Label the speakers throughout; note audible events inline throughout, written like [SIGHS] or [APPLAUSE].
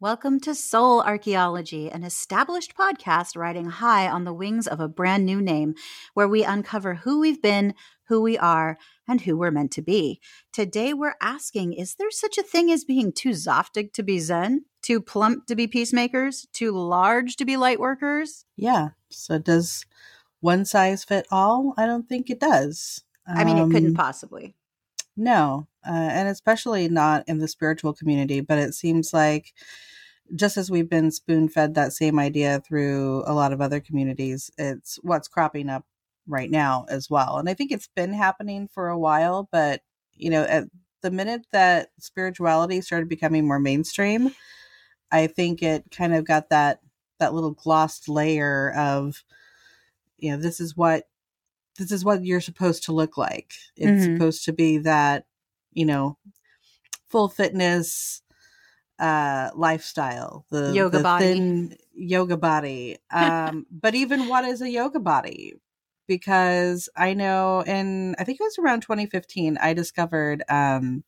Speaker 1: Welcome to Soul Archaeology, an established podcast riding high on the wings of a brand new name, where we uncover who we've been, who we are, and who we're meant to be. Today, we're asking Is there such a thing as being too zaftig to be Zen? Too plump to be peacemakers? Too large to be light workers?
Speaker 2: Yeah. So, does one size fit all? I don't think it does.
Speaker 1: I mean, it couldn't
Speaker 2: Um,
Speaker 1: possibly.
Speaker 2: No, uh, and especially not in the spiritual community. But it seems like just as we've been spoon fed that same idea through a lot of other communities, it's what's cropping up right now as well. And I think it's been happening for a while, but you know, at the minute that spirituality started becoming more mainstream, I think it kind of got that that little glossed layer of you know, this is what this is what you're supposed to look like. It's
Speaker 1: Mhm.
Speaker 2: supposed to be that, you know, full fitness uh lifestyle the
Speaker 1: Yoga
Speaker 2: the
Speaker 1: body.
Speaker 2: thin yoga body [LAUGHS] um but even what is a yoga body because i know in i think it was around 2015 i discovered um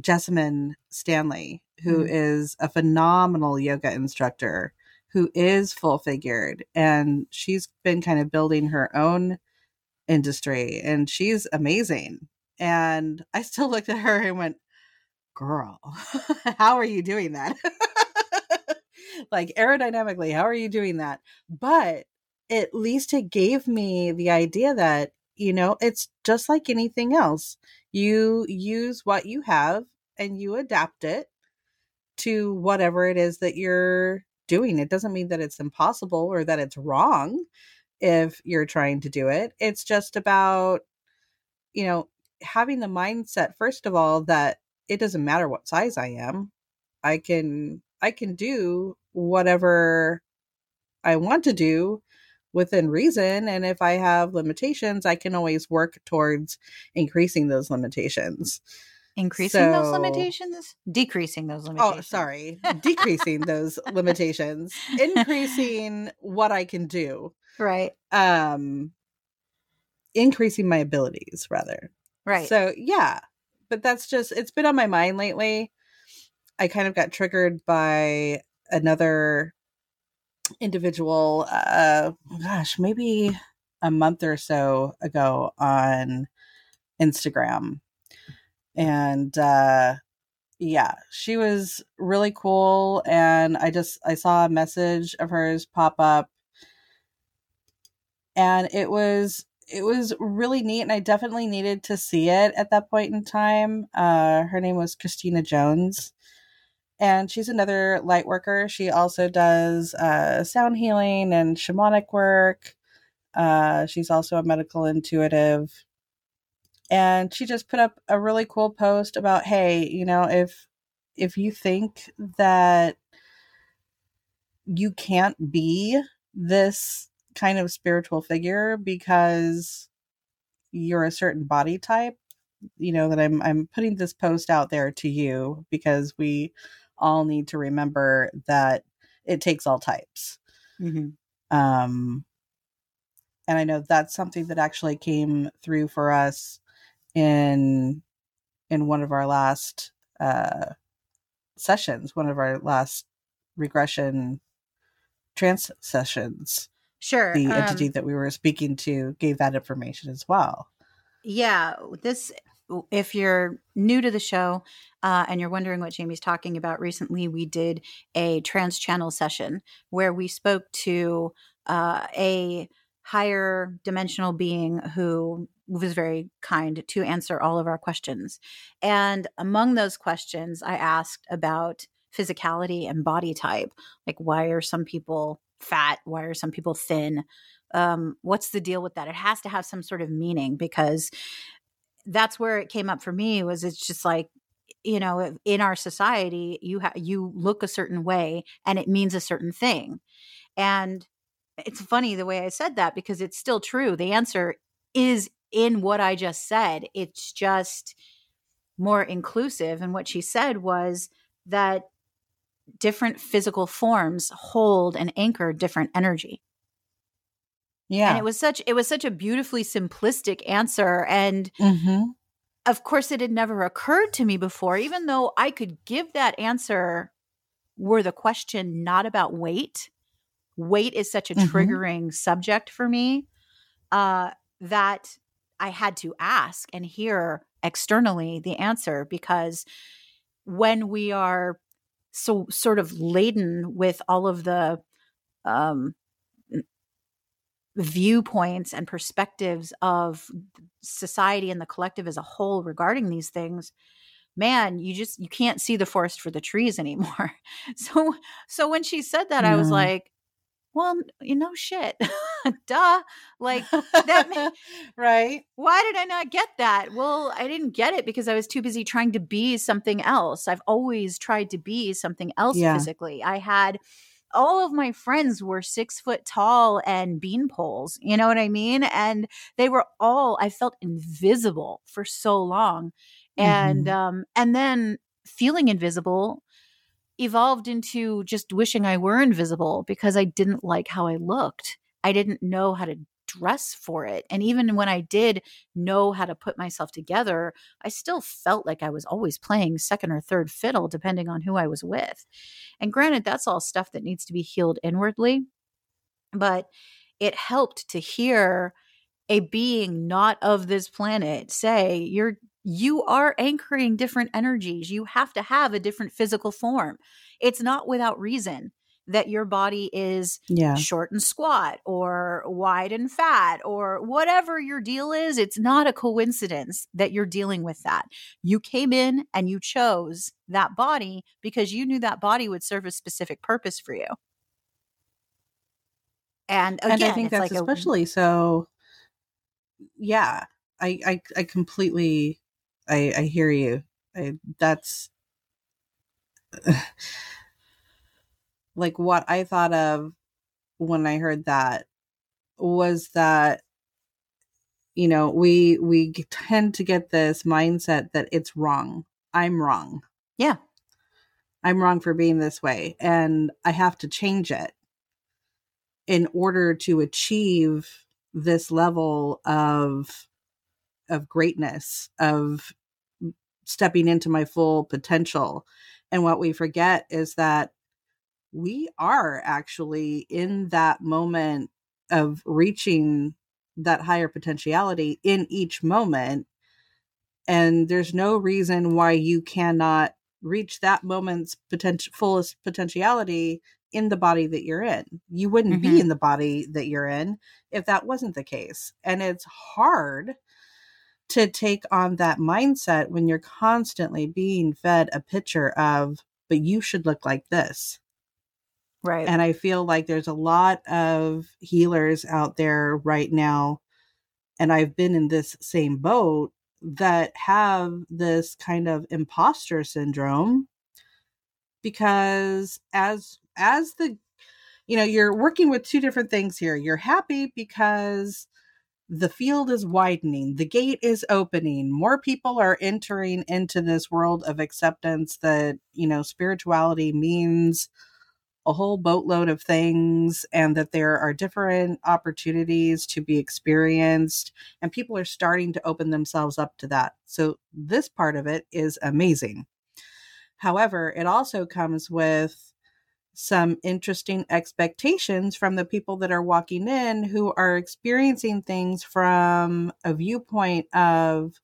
Speaker 2: Jessamyn Stanley who
Speaker 1: Mhm.
Speaker 2: is a phenomenal yoga instructor who is full figured and she's been kind of building her own industry and she's amazing and i still looked at her and went girl [LAUGHS] how are you doing that? [LAUGHS] Like aerodynamically how are you doing that? But at least it gave me the idea that you know it's just like anything else you use what you have and you adapt it to whatever it is that you're doing. It doesn't mean that it's impossible or that it's wrong if you're trying to do it. It's just about you know having the mindset first of all that it doesn't matter what size i am i can i can do whatever i want to do within reason and if i have limitations i can always work towards increasing those limitations
Speaker 1: Increasing those limitations? Decreasing those limitations.
Speaker 2: oh sorry [LAUGHS] decreasing those limitations increasing what i can do
Speaker 1: Right.
Speaker 2: um increasing my abilities rather
Speaker 1: Right.
Speaker 2: So yeah, but that's just it's been on my mind lately. I kind of got triggered by another individual uh gosh, maybe a month or so ago on Instagram. And uh yeah, she was really cool and I just I saw a message of hers pop up and it was it was really neat and i definitely needed to see it at that point in time. Uh her name was Kristina Jones and she's another light worker. She also does uh sound healing and shamanic work. Uh she's also a medical intuitive. And she just put up a really cool post about hey you know if if you think that you can't be this kind of spiritual figure because you're a certain body type you know that i'm i'm putting this post out there to you because we all need to remember that it takes all types
Speaker 1: Mhm.
Speaker 2: um and i know that's something that actually came through for us in in one of our last uh sessions one of our last regression trance sessions
Speaker 1: Sure.
Speaker 2: the
Speaker 1: um,
Speaker 2: entity that we were speaking to gave that information as well
Speaker 1: Yeah, this if you're new to the show uh, and you're wondering what Jamie's talking about, recently we did a trance channel session where we spoke to uh, a higher dimensional being who was very kind to answer all of our questions. And among those questions, I asked about physicality and body type. Like, why are some people fat? Why are some people thin? Um, what's the deal with that? It has to have some sort of meaning because that's where it came up for me was it's just like you know in our society you ha- you look a certain way and it means a certain thing and it's funny the way i said that because it's still true the answer is in what i just said it's just more inclusive and what she said was that different physical forms hold and anchor different energy
Speaker 2: yeah
Speaker 1: and it was such it was such a beautifully simplistic answer and
Speaker 2: hmm
Speaker 1: of course it had never occurred to me before even though i could give that answer were the question not about weight. Weight is such a
Speaker 2: Mhm.
Speaker 1: triggering subject for me uh, that I had to ask and hear externally the answer because when we are so sort of laden with all of the um, viewpoints and perspectives of society and the collective as a whole regarding these things man you just you can't see the forest for the trees anymore. [LAUGHS] So so when she said that i was like well you know shit [LAUGHS] duh like that ma- [LAUGHS]
Speaker 2: right?
Speaker 1: why did I not get that? Well, I didn't get it because I was too busy trying to be something else. I've always tried to be something else
Speaker 2: Yeah.
Speaker 1: physically. I had all of my friends were six foot tall and bean poles. You know what I mean? And they were all, I felt invisible for so long. And
Speaker 2: Mhm.
Speaker 1: um, and then feeling invisible evolved into just wishing I were invisible because I didn't like how I looked. I didn't know how to dress for it. And even when I did know how to put myself together, I still felt like I was always playing second or third fiddle, depending on who I was with. And granted, that's all stuff that needs to be healed inwardly. But it helped to hear a being not of this planet say, You're you are anchoring different energies. You have to have a different physical form. It's not without reason that your body is
Speaker 2: Yeah.
Speaker 1: short and squat or wide and fat or whatever your deal is. It's not a coincidence that you're dealing with that. You came in and you chose that body because you knew that body would serve a specific purpose for you. And again,
Speaker 2: and I think
Speaker 1: it's
Speaker 2: that's
Speaker 1: like a-
Speaker 2: especially so. Yeah, I, I, I completely, I, I hear you. I, that's [SIGHS] like what I thought of when I heard that was that you know we we tend to get this mindset that it's wrong. I'm wrong.
Speaker 1: yeah,
Speaker 2: I'm wrong for being this way and I have to change it in order to achieve this level of of greatness of stepping into my full potential and what we forget is that we are actually in that moment of reaching that higher potentiality in each moment and there's no reason why you cannot reach that moment's potential fullest potentiality in the body that you're in. You wouldn't
Speaker 1: Mhm.
Speaker 2: be in the body that you're in if that wasn't the case. And it's hard to take on that mindset when you're constantly being fed a picture of but you should look like this.
Speaker 1: right.
Speaker 2: And I feel like there's a lot of healers out there right now, and I've been in this same boat that have this kind of imposter syndrome because as as the you know you're working with two different things here you're happy because the field is widening the gate is opening more people are entering into this world of acceptance that you know spirituality means a whole boatload of things and that there are different opportunities to be experienced and people are starting to open themselves up to that. So this part of it is amazing. However it also comes with some interesting expectations from the people that are walking in who are experiencing things from a viewpoint of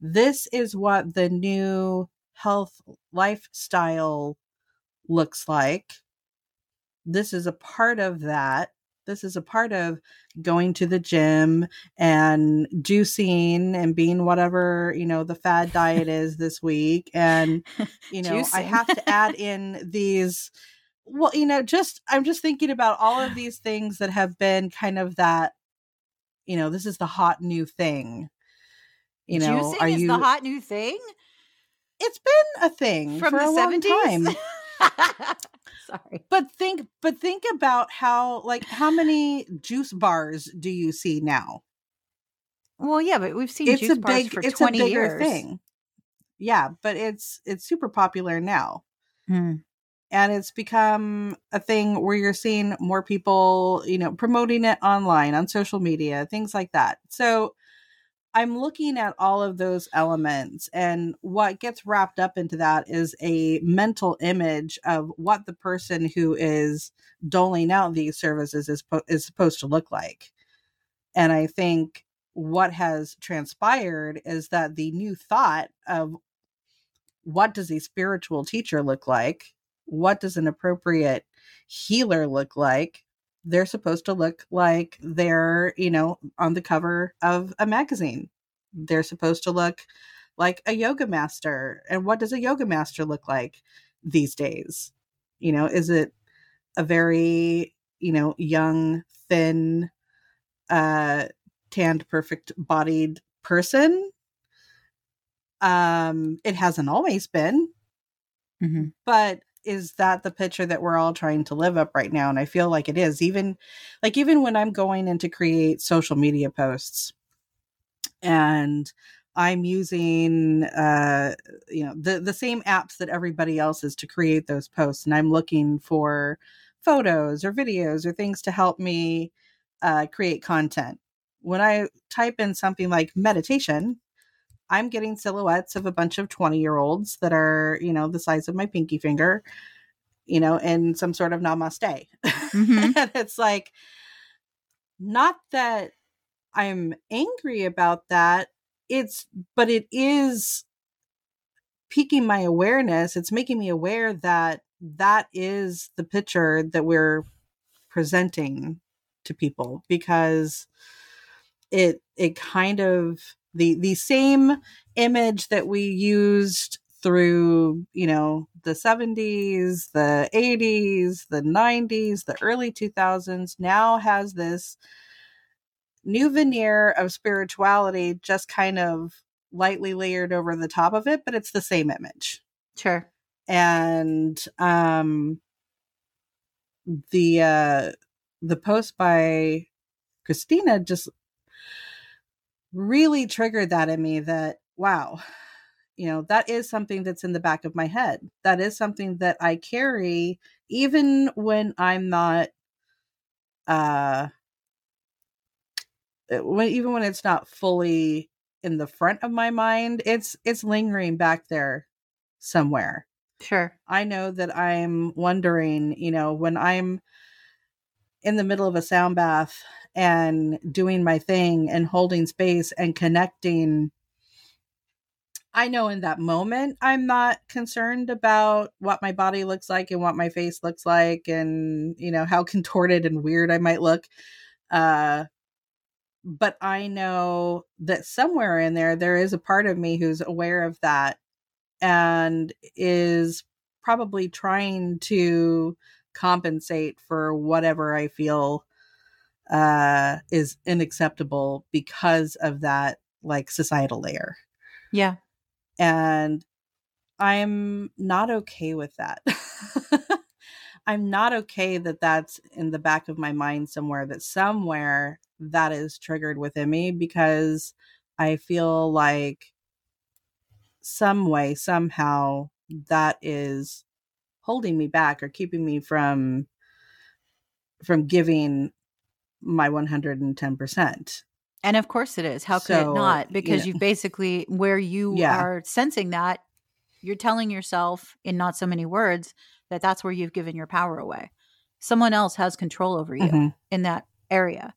Speaker 2: this is what the new health lifestyle looks like. This is a part of that. This is a part of going to the gym and juicing and being whatever, you know, the fad diet [LAUGHS] is this week. And, you know, I have to add [LAUGHS] in these well you know just i'm just thinking about all of these things that have been kind of that you know this is the hot new thing you know
Speaker 1: Juicing
Speaker 2: are
Speaker 1: is
Speaker 2: you
Speaker 1: the hot new thing
Speaker 2: it's been a thing
Speaker 1: from
Speaker 2: for
Speaker 1: the
Speaker 2: a long
Speaker 1: 70s.
Speaker 2: time [LAUGHS]
Speaker 1: Sorry.
Speaker 2: but think but think about how like how many juice bars do you see now
Speaker 1: Well, yeah, but we've seen
Speaker 2: it's
Speaker 1: juice
Speaker 2: a
Speaker 1: bars
Speaker 2: big
Speaker 1: for
Speaker 2: it's a
Speaker 1: 20
Speaker 2: bigger
Speaker 1: years.
Speaker 2: thing yeah but it's it's super popular now
Speaker 1: Hmm.
Speaker 2: And it's become a thing where you're seeing more people you know promoting it online on social media things like that so I'm looking at all of those elements, and what gets wrapped up into that is a mental image of what the person who is doling out these services is, po- is supposed to look like. And I think what has transpired is that the new thought of what does a spiritual teacher look like? What does an appropriate healer look like? They're supposed to look like they're, you know, on the cover of a magazine. They're supposed to look like a yoga master. And what does a yoga master look like these days? You know, is it a very, you know, young, thin, uh, tanned, perfect bodied person? Um, it hasn't always been,
Speaker 1: Mm-hmm.
Speaker 2: but is that the picture that we're all trying to live up right now? And i feel like it is even like even when i'm going in to create social media posts and i'm using uh you know the the same apps that everybody else is to create those posts and i'm looking for photos or videos or things to help me uh, create content. When i type in something like meditation I'm getting silhouettes of a bunch of 20 year olds that are, you know, the size of my pinky finger, you know, in some sort of namaste.
Speaker 1: Mhm. [LAUGHS]
Speaker 2: and it's like, not that I'm angry about that. It's, but it is piquing my awareness. It's making me aware that that is the picture that we're presenting to people because it it kind of the the same image that we used through you know the 70s the 80s the 90s the early 2000s now has this new veneer of spirituality just kind of lightly layered over the top of it but it's the same image
Speaker 1: Sure.
Speaker 2: and um the uh the post by Kristina just really triggered that in me that wow you know that is something that's in the back of my head that is something that i carry even when i'm not uh when even when it's not fully in the front of my mind it's it's lingering back there somewhere
Speaker 1: Sure.
Speaker 2: I know that I'm wondering, you know, when I'm in the middle of a sound bath and doing my thing and holding space and connecting, I know in that moment I'm not concerned about what my body looks like and what my face looks like and, you know, how [LAUGHS] contorted and weird I might look. Uh, but I know that somewhere in there, there is a part of me who's aware of that and is probably trying to compensate for whatever I feel uh is unacceptable because of that like societal layer
Speaker 1: Yeah.
Speaker 2: and i'm not okay with that [LAUGHS] i'm not okay that that's in the back of my mind somewhere that somewhere that is triggered within me because i feel like some way somehow that is holding me back or keeping me from from giving my 110%.
Speaker 1: And of course it is. How could
Speaker 2: So,
Speaker 1: it not?
Speaker 2: you
Speaker 1: Because
Speaker 2: know-
Speaker 1: you've basically, where you
Speaker 2: Yeah.
Speaker 1: are sensing that, you're telling yourself in not so many words that that's where you've given your power away. Someone else has control over you
Speaker 2: Mhm,
Speaker 1: in that area.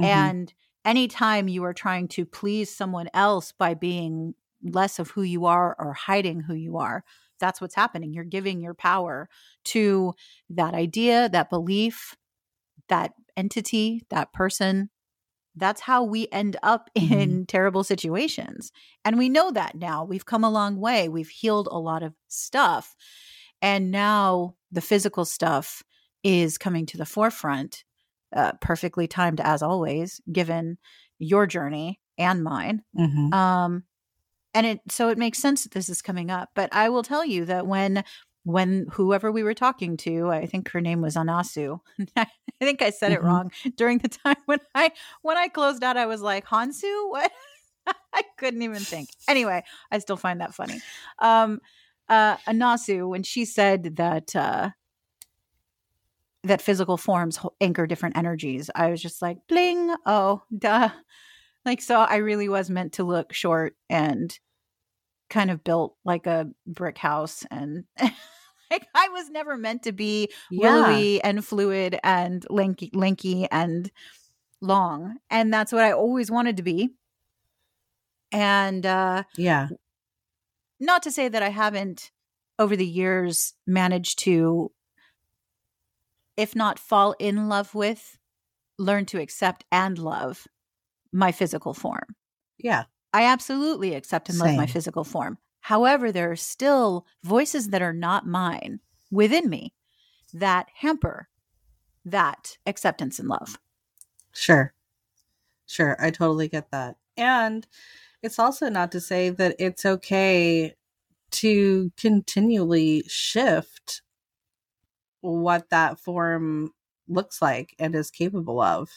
Speaker 2: mhm.
Speaker 1: And anytime you are trying to please someone else by being less of who you are or hiding who you are, that's what's happening. You're giving your power to that idea, that belief, that entity, that person. That's how we end up [LAUGHS]
Speaker 2: Mhm.
Speaker 1: in terrible situations. And we know that now. We've come a long way. We've healed a lot of stuff. And now the physical stuff is coming to the forefront, uh, perfectly timed as always, given your journey and mine.
Speaker 2: Mhm.
Speaker 1: Um, and it so it makes sense that this is coming up. But I will tell you that when when whoever we were talking to, I think her name was Anasu. [LAUGHS] I think I said it
Speaker 2: Mhm.
Speaker 1: wrong [LAUGHS] during the time when I when I closed out. I was like Hansu. What? [LAUGHS] I couldn't even think. Anyway, I still find that funny. Um, uh, Anasu when she said that uh, that physical forms anchor different energies, I was just like, bling. Oh, duh. like so I really was meant to look short and kind of built like a brick house and [LAUGHS] like I was never meant to be
Speaker 2: Yeah.
Speaker 1: willowy and fluid and lanky lanky and long. And that's what I always wanted to be. And uh
Speaker 2: Yeah.
Speaker 1: not to say that I haven't over the years managed to if not fall in love with learn to accept and love my physical form.
Speaker 2: Yeah.
Speaker 1: I absolutely accept and love my physical form. However, there are still voices that are not mine within me that hamper that acceptance and love.
Speaker 2: Sure. Sure. I totally get that. And it's also not to say that it's okay to continually shift what that form looks like and is capable of.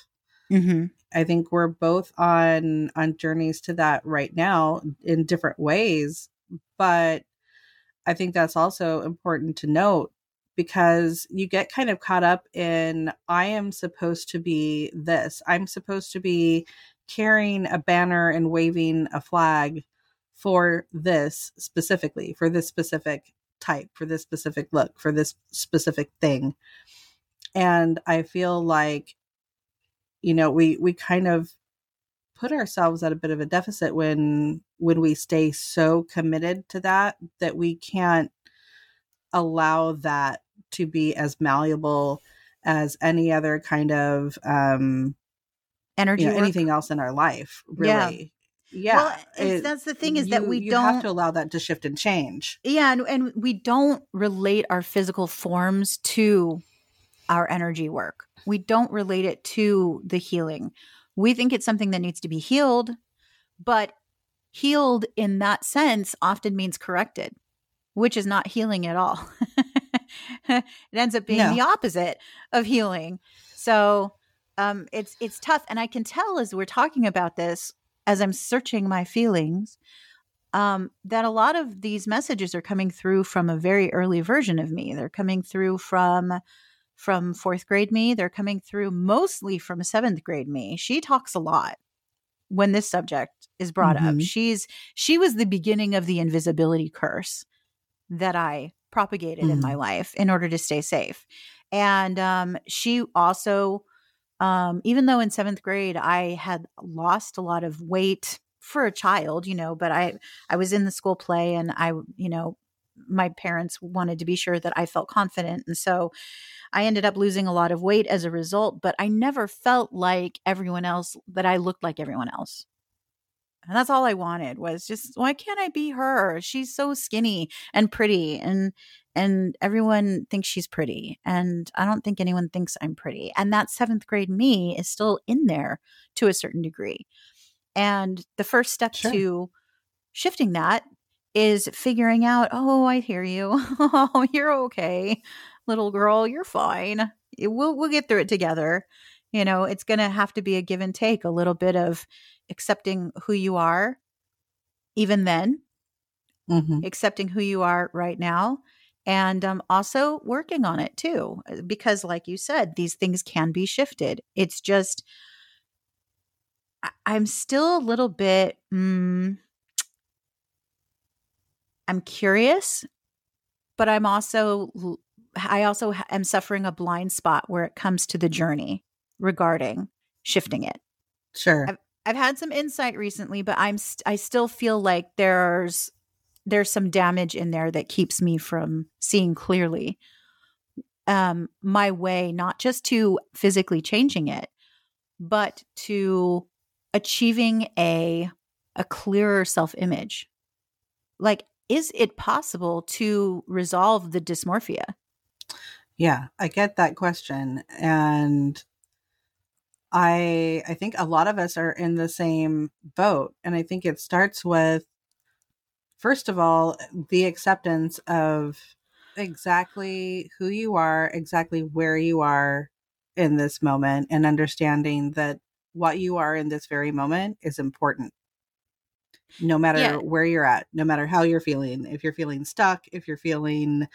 Speaker 1: Mm-hmm.
Speaker 2: I think we're both on on journeys to that right now in different ways, but I think that's also important to note because you get kind of caught up in I am supposed to be this. I'm supposed to be carrying a banner and waving a flag for this specifically, for this specific type, for this specific look, for this specific thing. And I feel like you know, we we kind of put ourselves at a bit of a deficit when when we stay so committed to that that we can't allow that to be as malleable as any other kind of um
Speaker 1: Energy
Speaker 2: you know anything else in our life really. Yeah,
Speaker 1: well,
Speaker 2: it-
Speaker 1: that's the thing is that we
Speaker 2: you
Speaker 1: don't
Speaker 2: have to allow that to shift and change.
Speaker 1: Yeah, and, and we don't relate our physical forms to our energy work. We don't relate it to the healing. We think it's something that needs to be healed, but healed in that sense often means corrected, which is not healing at all. [LAUGHS] it ends up being
Speaker 2: No.
Speaker 1: the opposite of healing. So um, it's it's tough, and I can tell as we're talking about this, as I'm searching my feelings, um, that a lot of these messages are coming through from a very early version of me. They're coming through from from fourth grade me. They're coming through mostly from seventh grade me. She talks a lot when this subject is brought up.
Speaker 2: Mhm.
Speaker 1: She's she was the beginning of the invisibility curse that I propagated in my life in order to stay safe. And um, she also, um, even though in seventh grade I had lost a lot of weight for a child, you know, but I I was in the school play and I, you know, my parents wanted to be sure that I felt confident, and so I ended up losing a lot of weight as a result. But I never felt like everyone else that I looked like everyone else. And that's all I wanted was just why can't I be her? She's so skinny and pretty and and everyone thinks she's pretty and I don't think anyone thinks I'm pretty. And that 7th grade me is still in there to a certain degree. And the first step
Speaker 2: Sure.
Speaker 1: to shifting that is figuring out, "Oh, I hear you. Oh, [LAUGHS] you're okay. Little girl, you're fine. We'll we'll get through it together." You know, it's going to have to be a give and take, a little bit of accepting who you are even then,
Speaker 2: Mhm.
Speaker 1: accepting who you are right now and um, also working on it too uh, because like you said these things can be shifted it's just I- i'm still a little bit mm, i'm curious but i'm also I also am suffering a blind spot where it comes to the journey regarding shifting it
Speaker 2: sure
Speaker 1: I've had some insight recently, but I'm st- I still feel like there's there's some damage in there that keeps me from seeing clearly um my way not just to physically changing it, but to achieving a a clearer self-image. Like is it possible to resolve the dysmorphia?
Speaker 2: Yeah, I get that question and I I think a lot of us are in the same boat and I think it starts with first of all the acceptance of exactly who you are, exactly where you are in this moment and understanding that what you are in this very moment is important. No matter
Speaker 1: Yeah.
Speaker 2: where you're at, no matter how you're feeling, if you're feeling stuck, if you're feeling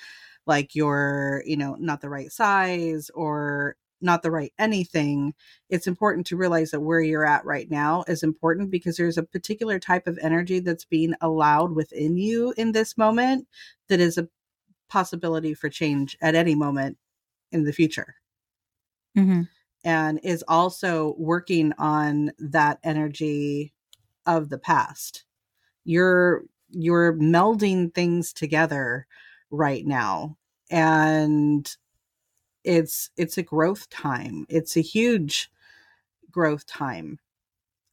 Speaker 2: like you're, you know, not the right size or not the right anything, it's important to realize that where you're at right now is important because there's a particular type of energy that's being allowed within you in this moment that is a possibility for change at any moment in the future.
Speaker 1: Mm-hmm.
Speaker 2: And is also working on that energy of the past. You're you're melding things together right now and it's it's a growth time. It's a huge growth time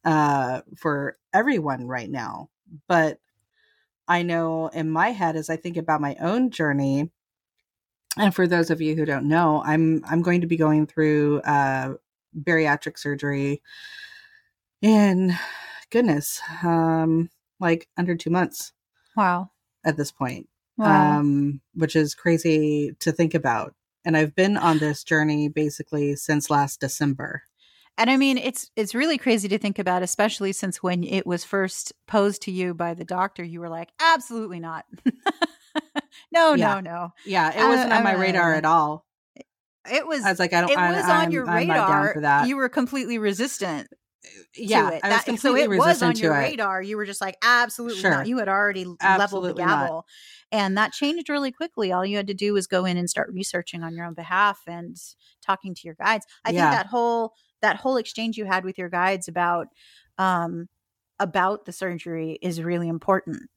Speaker 2: uh for everyone right now. But i know in my head as i think about my own journey and for those of you who don't know i'm i'm going to be going through uh bariatric surgery in goodness um like under 2 months
Speaker 1: wow
Speaker 2: at this point
Speaker 1: wow.
Speaker 2: um which is crazy to think about and I've been on this journey basically since last December.
Speaker 1: And I mean, it's it's really crazy to think about, especially since when it was first posed to you by the doctor, you were like, absolutely not. [LAUGHS] no,
Speaker 2: Yeah.
Speaker 1: no, no.
Speaker 2: Yeah, it
Speaker 1: Uh,
Speaker 2: wasn't on my
Speaker 1: uh,
Speaker 2: radar at all.
Speaker 1: It was
Speaker 2: I was like, I don't.
Speaker 1: it
Speaker 2: I,
Speaker 1: was
Speaker 2: I'm,
Speaker 1: on your
Speaker 2: I'm
Speaker 1: radar.
Speaker 2: for that.
Speaker 1: You were completely resistant
Speaker 2: yeah,
Speaker 1: it.
Speaker 2: I was
Speaker 1: That-
Speaker 2: completely
Speaker 1: so it was on your
Speaker 2: it.
Speaker 1: radar. You were just like, absolutely
Speaker 2: Sure.
Speaker 1: not. You had already leveled the
Speaker 2: Absolutely not.
Speaker 1: gavel. And that changed really quickly. All you had to do was go in and start researching on your own behalf and talking to your guides. I
Speaker 2: Yeah.
Speaker 1: think that whole that whole exchange you had with your guides about um about the surgery is really important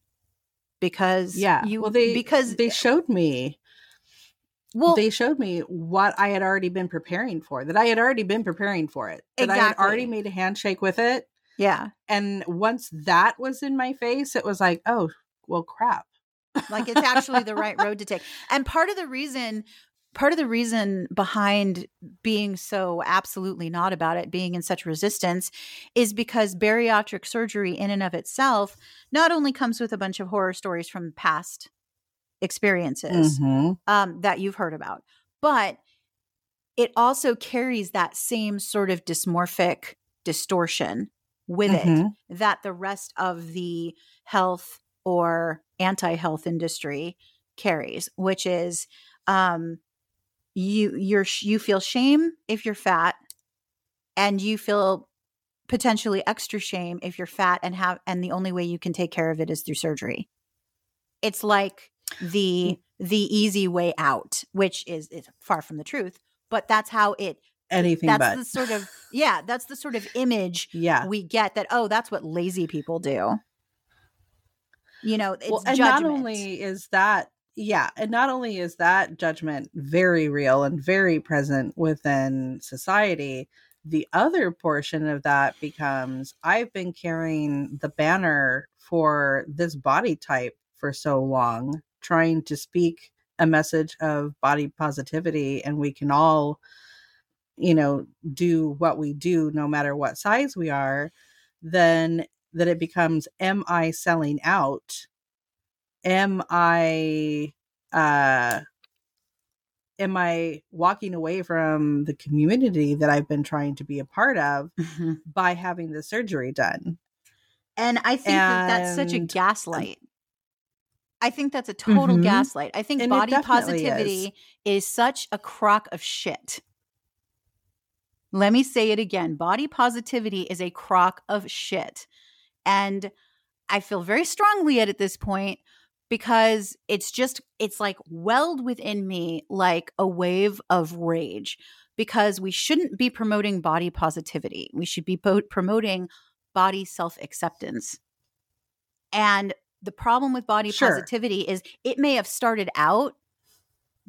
Speaker 1: because
Speaker 2: Yeah,
Speaker 1: you
Speaker 2: well, they
Speaker 1: because
Speaker 2: they showed me
Speaker 1: well
Speaker 2: they showed me what I had already been preparing for. That I had already been preparing for it. That I had already made a handshake with it.
Speaker 1: yeah
Speaker 2: And once that was in my face, it was like, oh, well, crap.
Speaker 1: like it's actually the right road to take and part of the reason part of the reason behind being so absolutely not about it being in such resistance is because bariatric surgery in and of itself not only comes with a bunch of horror stories from past experiences
Speaker 2: Mhm.
Speaker 1: um, that you've heard about but it also carries that same sort of dysmorphic distortion with it
Speaker 2: Mhm.
Speaker 1: that the rest of the health or anti-health industry carries which is um you you're you feel shame if you're fat and you feel potentially extra shame if you're fat and have and the only way you can take care of it is through surgery it's like the mm. the easy way out which is is far from the truth but that's how it
Speaker 2: Anything
Speaker 1: that's
Speaker 2: but.
Speaker 1: the sort of yeah that's the sort of image [LAUGHS]
Speaker 2: yeah.
Speaker 1: we get that oh that's what lazy people do you know it's
Speaker 2: well, and
Speaker 1: judgment.
Speaker 2: not only is that yeah, and not only is that judgment very real and very present within society, the other portion of that becomes I've been carrying the banner for this body type for so long, trying to speak a message of body positivity, and we can all, you know, do what we do no matter what size we are, then that it becomes am I selling out? am i uh am i walking away from the community that i've been trying to be a part of
Speaker 1: Mhm.
Speaker 2: by having the surgery done
Speaker 1: and i think that that's such a gaslight i think that's a total
Speaker 2: Mhm.
Speaker 1: gaslight. I think
Speaker 2: And
Speaker 1: body positivity is. such a crock of shit. Let me say it again. Body positivity is a crock of shit. And i feel very strongly at, at this point because it's just it's like welled within me like a wave of rage because we shouldn't be promoting body positivity. We should be po- promoting body self-acceptance. And the problem with body
Speaker 2: Sure.
Speaker 1: positivity is it may have started out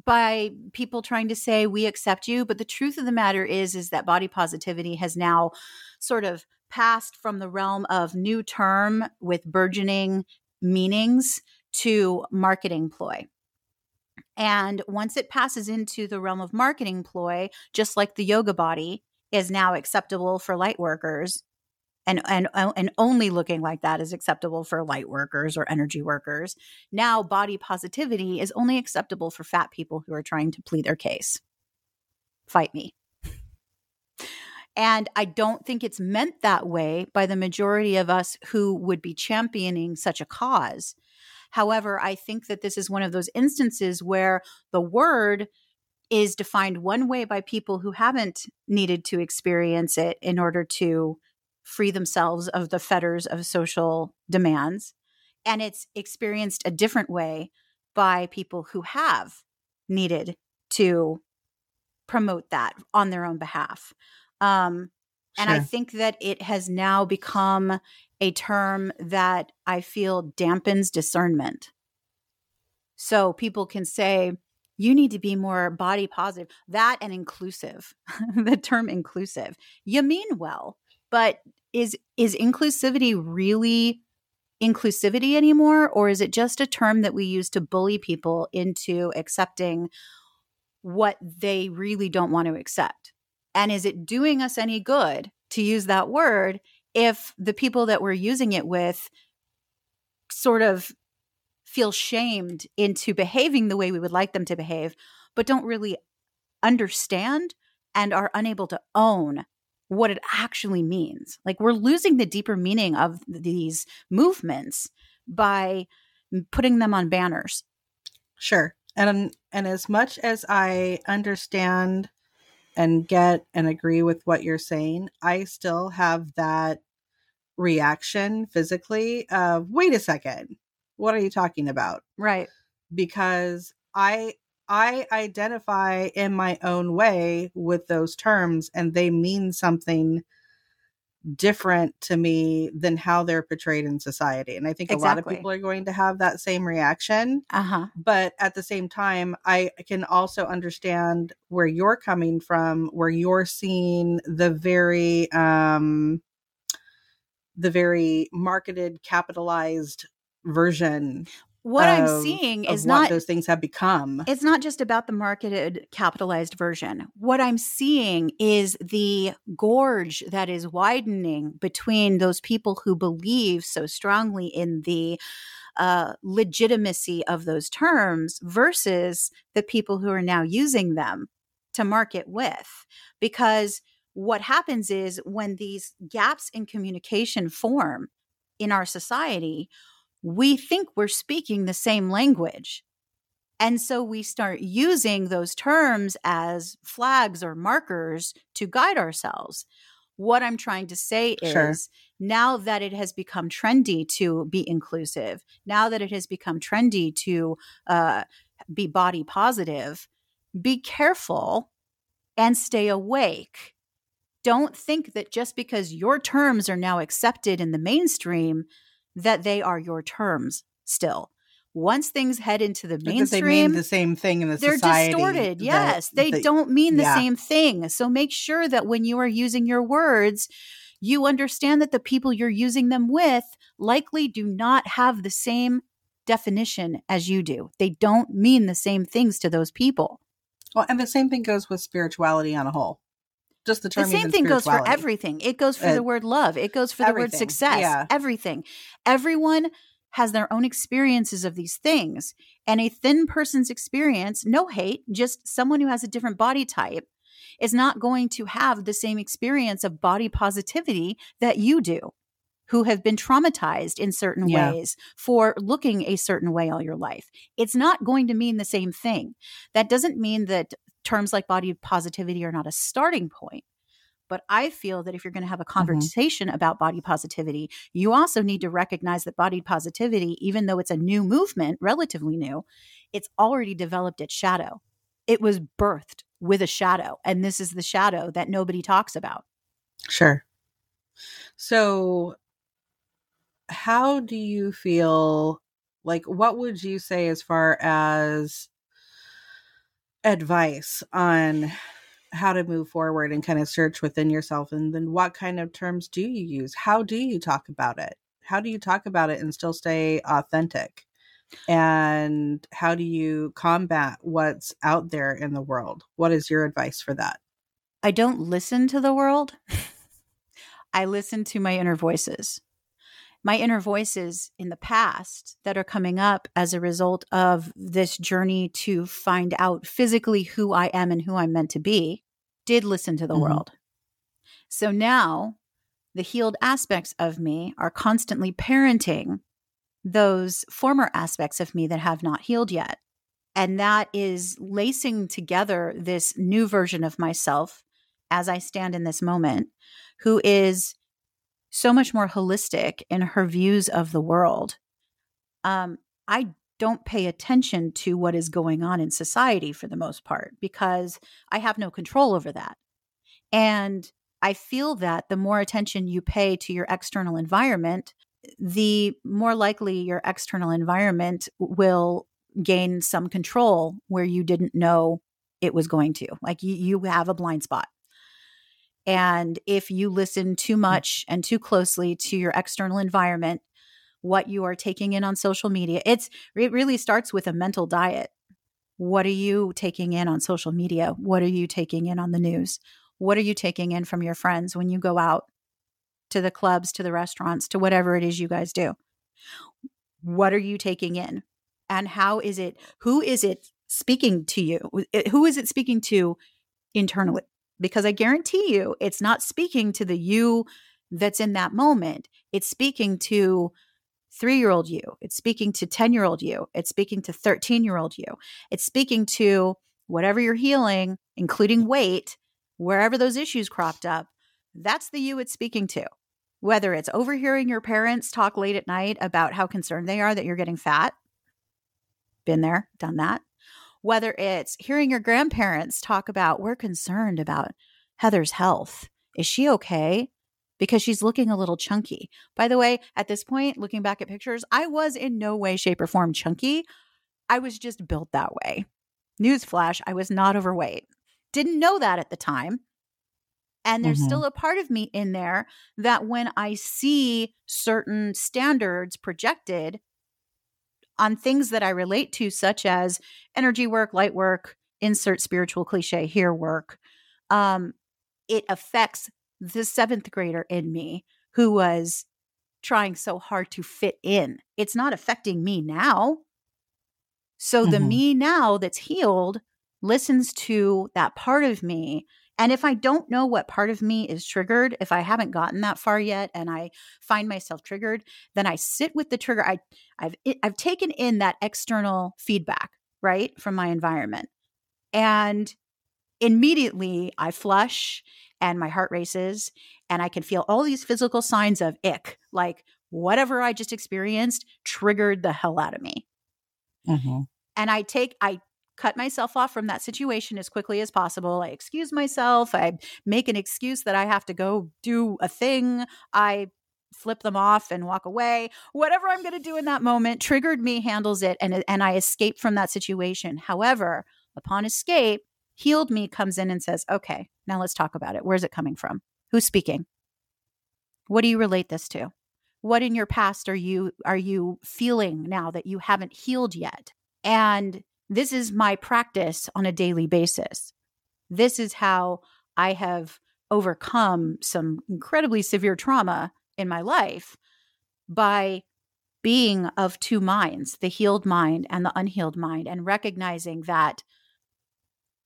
Speaker 1: by people trying to say we accept you but the truth of the matter is is that body positivity has now sort of passed from the realm of new term with burgeoning meanings to marketing ploy and once it passes into the realm of marketing ploy just like the yoga body is now acceptable for light workers and and uh, and only looking like that is acceptable for light workers or energy workers now body positivity is only acceptable for fat people who are trying to plead their case. Fight me. And I don't think it's meant that way by the majority of us who would be championing such a cause. However, I think that this is one of those instances where the word is defined one way by people who haven't needed to experience it in order to free themselves of the fetters of social demands. And it's experienced a different way by people who have needed to promote that on their own behalf. Um, and I think that it has now become a term that I feel dampens discernment. So people can say, you need to be more body positive. That and inclusive, [LAUGHS] the term inclusive. You mean well, but is is inclusivity really inclusivity anymore or is it just a term that we use to bully people into accepting what they really don't want to accept? And is it doing us any good to use that word if the people that we're using it with sort of feel shamed into behaving the way we would like them to behave but don't really understand and are unable to own what it actually means. Like we're losing the deeper meaning of these movements by putting them on banners.
Speaker 2: Sure. And and as much as I understand and get and agree with what you're saying, I still have that reaction physically of wait a second. What are you talking about?
Speaker 1: Right.
Speaker 2: Because I I identify in my own way with those terms and they mean something different to me than how they're portrayed in society. And I think exactly. a lot of people are going to have that same reaction.
Speaker 1: Uh-huh.
Speaker 2: But at the same time, I can also understand where you're coming from, where you're seeing the very um the very marketed capitalized version
Speaker 1: what I'm seeing is not
Speaker 2: those things have become.
Speaker 1: It's not just about the marketed capitalized version. What I'm seeing is the gorge that is widening between those people who believe so strongly in the uh, legitimacy of those terms versus the people who are now using them to market with. Because what happens is when these gaps in communication form in our society, we think we're speaking the same language. And so we start using those terms as flags or markers to guide ourselves. What I'm trying to say is sure. now that it has become trendy to be inclusive, now that it has become trendy to uh, be body positive, be careful and stay awake. Don't think that just because your terms are now accepted in the mainstream, that they are your terms still. Once things head into the mainstream,
Speaker 2: they mean the same thing in the
Speaker 1: they're
Speaker 2: society.
Speaker 1: distorted. Yes, they don't mean the yeah. same thing. So make sure that when you are using your words, you understand that the people you're using them with likely do not have the same definition as you do. They don't mean the same things to those people.
Speaker 2: Well, and the same thing goes with spirituality on a whole just the term.
Speaker 1: The same thing goes for everything. It goes for uh, the word love. It goes for everything. the word success. Yeah. Everything. Everyone has their own experiences of these things. And a thin person's experience, no hate, just someone who has a different body type, is not going to have the same experience of body positivity that you do, who have been traumatized in certain yeah. ways for looking a certain way all your life. It's not going to mean the same thing. That doesn't mean that terms like body positivity are not a starting point. But I feel that if you're going to have a mm-hmm. conversation mm-hmm. about body positivity, you also need to recognize that body positivity, even though it's a new movement, relatively new, it's already developed its shadow. It was birthed with a shadow. And this is the shadow that nobody talks about.
Speaker 2: Sure. So, how do you feel like what would you say as far as advice on how to move forward and kind of search within yourself and then what kind of terms do you use? How do you talk about it? How do you talk about it and still stay authentic? And how do you combat what's out there in the world? What is your advice for that?
Speaker 1: I don't listen to the world. [LAUGHS] I listen to my inner voices my inner voices in the past that are coming up as a result of this journey to find out physically who I am and who I'm meant to be did listen to the mm-hmm. world. So now the healed aspects of me are constantly parenting those former aspects of me that have not healed yet. And that is lacing together this new version of myself as I stand in this moment, who is so much more holistic in her views of the world. Um, I don't pay attention to what is going on in society for the most part because I have no control over that. And I feel that the more attention you pay to your external environment, the more likely your external environment will gain some control where you didn't know it was going to. Like you, you have a blind spot. And if you listen too mm. much and too closely to your external environment, what you are taking in on social media, it's it really starts with a mental diet. What are you taking in on social media? What are you taking in on the news? What are you taking in from your friends when you go out to the clubs, to the restaurants, to whatever it is you guys do? What are you taking in? And how is it, who is it speaking to you? Who is it speaking to internally? Because I guarantee you, it's not speaking to the you that's in that moment. It's speaking to three year old you. It's speaking to 10 year old you. It's speaking to 13 year old you. It's speaking to whatever you're healing, including weight, wherever those issues cropped up. That's the you it's speaking to. Whether it's overhearing your parents talk late at night about how concerned they are that you're getting fat, been there, done that. Whether it's hearing your grandparents talk about, we're concerned about Heather's health. Is she okay? Because she's looking a little chunky. By the way, at this point, looking back at pictures, I was in no way, shape, or form chunky. I was just built that way. Newsflash, I was not overweight. Didn't know that at the time. And there's mm-hmm. still a part of me in there that when I see certain standards projected on things that I relate to, such as energy work, light work, insert spiritual cliche here work, um, it affects the seventh grader in me who was trying so hard to fit in. It's not affecting me now. So mm-hmm. the me now that's healed listens to that part of me. And if I don't know what part of me is triggered, if I haven't gotten that far yet and I find myself triggered, then I sit with the trigger. I I've I've taken in that external feedback, right, from my environment. And immediately I flush and my heart races and I can feel all these physical signs of ick, like whatever I just experienced triggered the hell out of me. Mm-hmm. And I take I cut myself off from that situation as quickly as possible. I excuse myself. I make an excuse that I have to go do a thing. I flip them off and walk away. Whatever I'm going to do in that moment triggered me, handles it, and and I escape from that situation. However, upon escape, healed me comes in and says, "Okay, now let's talk about it. Where's it coming from? Who's speaking? What do you relate this to? What in your past are you are you feeling now that you haven't healed yet?" And this is my practice on a daily basis. This is how I have overcome some incredibly severe trauma in my life by being of two minds, the healed mind and the unhealed mind, and recognizing that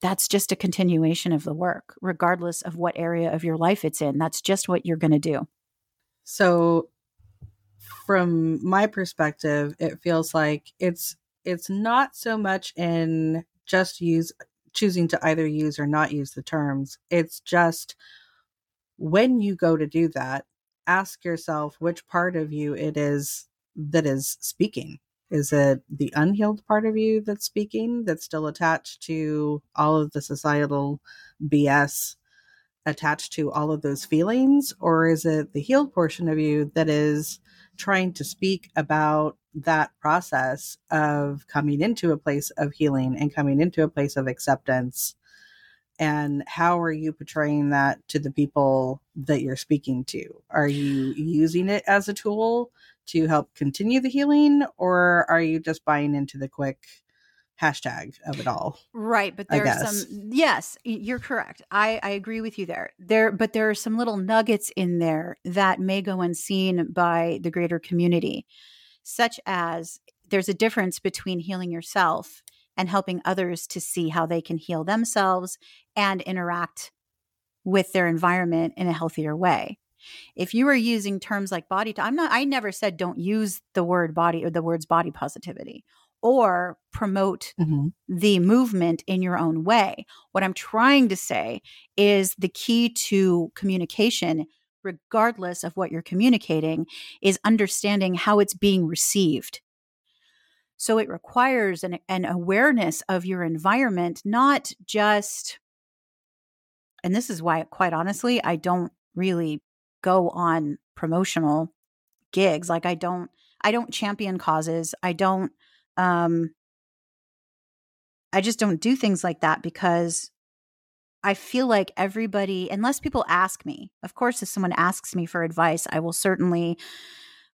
Speaker 1: that's just a continuation of the work, regardless of what area of your life it's in. That's just what you're going to do.
Speaker 2: So, from my perspective, it feels like it's it's not so much in just use choosing to either use or not use the terms. It's just when you go to do that, ask yourself which part of you it is that is speaking. Is it the unhealed part of you that's speaking, that's still attached to all of the societal BS, attached to all of those feelings? Or is it the healed portion of you that is trying to speak about that process of coming into a place of healing and coming into a place of acceptance and how are you portraying that to the people that you're speaking to are you using it as a tool to help continue the healing or are you just buying into the quick hashtag of it all
Speaker 1: right but there's some yes you're correct. I i agree with you there. There but there are some little nuggets in there that may go unseen by the greater community such as there's a difference between healing yourself and helping others to see how they can heal themselves and interact with their environment in a healthier way. If you are using terms like body, I'm not, I never said don't use the word body or the words body positivity or promote
Speaker 2: hmm
Speaker 1: the movement in your own way. What I'm trying to say is the key to communication, regardless of what you're communicating, is understanding how it's being received. So it requires an, an awareness of your environment, not just, and this is why, quite honestly, I don't really go on promotional gigs. Like I don't, I don't champion causes. I don't, um, I just don't do things like that because I feel like everybody, unless people ask me, of course, if someone asks me for advice, I will certainly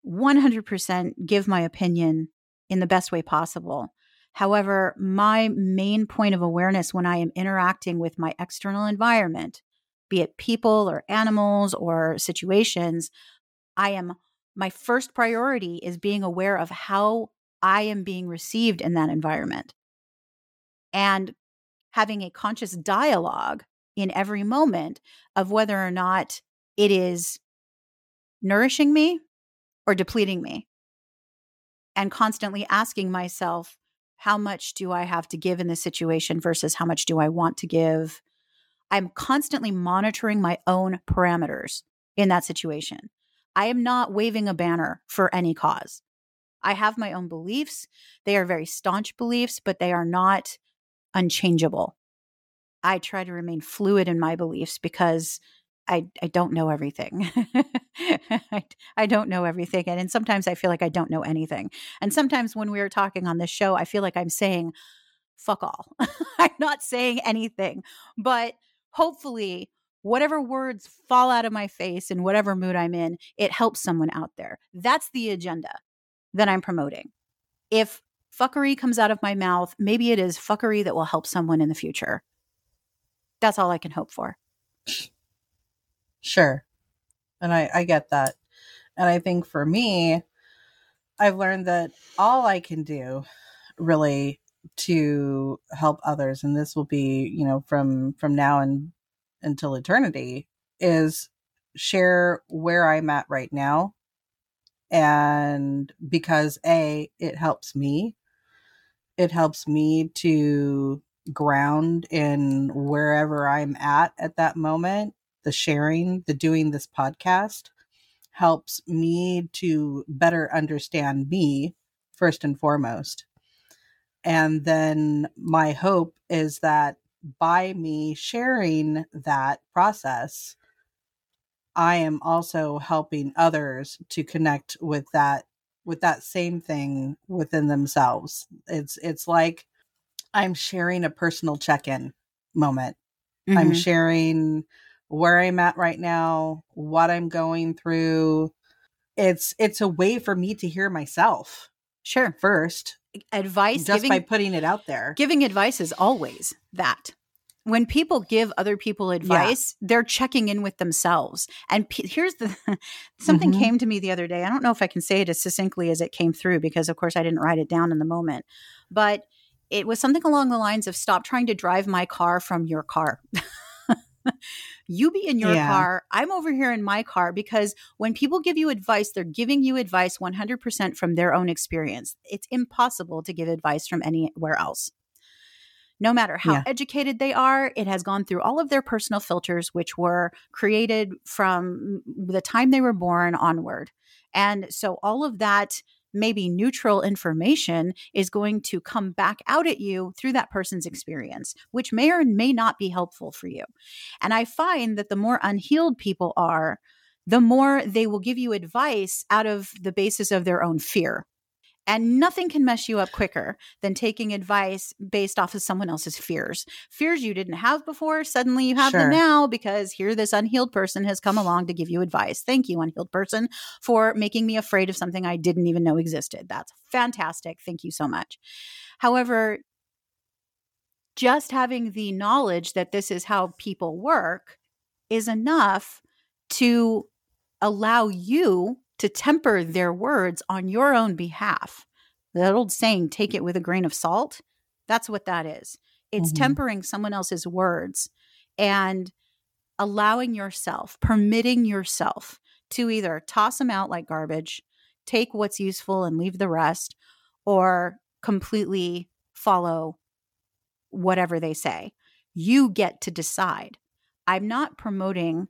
Speaker 1: 100% give my opinion in the best way possible. However, my main point of awareness when I am interacting with my external environment, be it people or animals or situations, I am my first priority is being aware of how I am being received in that environment and having a conscious dialogue in every moment of whether or not it is nourishing me or depleting me. And constantly asking myself, how much do I have to give in this situation versus how much do I want to give? I'm constantly monitoring my own parameters in that situation. I am not waving a banner for any cause. I have my own beliefs. They are very staunch beliefs, but they are not unchangeable. I try to remain fluid in my beliefs because I, I don't know everything. [LAUGHS] I, I don't know everything. And, and sometimes I feel like I don't know anything. And sometimes when we are talking on this show, I feel like I'm saying, fuck all. [LAUGHS] I'm not saying anything. But hopefully, whatever words fall out of my face in whatever mood I'm in, it helps someone out there. That's the agenda that I'm promoting. If fuckery comes out of my mouth, maybe it is fuckery that will help someone in the future. That's all I can hope for.
Speaker 2: Sure. And I, I get that. And I think for me, I've learned that all I can do really to help others, and this will be, you know, from from now and until eternity, is share where I'm at right now. And because A, it helps me. It helps me to ground in wherever I'm at at that moment the sharing, the doing this podcast helps me to better understand me first and foremost. And then my hope is that by me sharing that process, I am also helping others to connect with that with that same thing within themselves. It's it's like I'm sharing a personal check-in moment. Mm-hmm. I'm sharing where I'm at right now, what I'm going through. It's it's a way for me to hear myself.
Speaker 1: Sure.
Speaker 2: First,
Speaker 1: advice
Speaker 2: just giving, by putting it out there.
Speaker 1: Giving advice is always that. When people give other people advice, yeah. they're checking in with themselves. And p- here's the [LAUGHS] something mm-hmm. came to me the other day. I don't know if I can say it as succinctly as it came through because of course I didn't write it down in the moment. But it was something along the lines of stop trying to drive my car from your car. [LAUGHS] you be in your yeah. car. I'm over here in my car because when people give you advice, they're giving you advice 100% from their own experience. It's impossible to give advice from anywhere else. No matter how yeah. educated they are, it has gone through all of their personal filters, which were created from the time they were born onward. And so all of that maybe neutral information is going to come back out at you through that person's experience, which may or may not be helpful for you. And I find that the more unhealed people are, the more they will give you advice out of the basis of their own fear. And nothing can mess you up quicker than taking advice based off of someone else's fears. Fears you didn't have before, suddenly you have sure. them now because here this unhealed person has come along to give you advice. Thank you, unhealed person, for making me afraid of something I didn't even know existed. That's fantastic. Thank you so much. However, just having the knowledge that this is how people work is enough to allow you to temper their words on your own behalf. That old saying, take it with a grain of salt, that's what that is. It's mm-hmm. tempering someone else's words and allowing yourself, permitting yourself to either toss them out like garbage, take what's useful and leave the rest, or completely follow whatever they say. You get to decide. I'm not promoting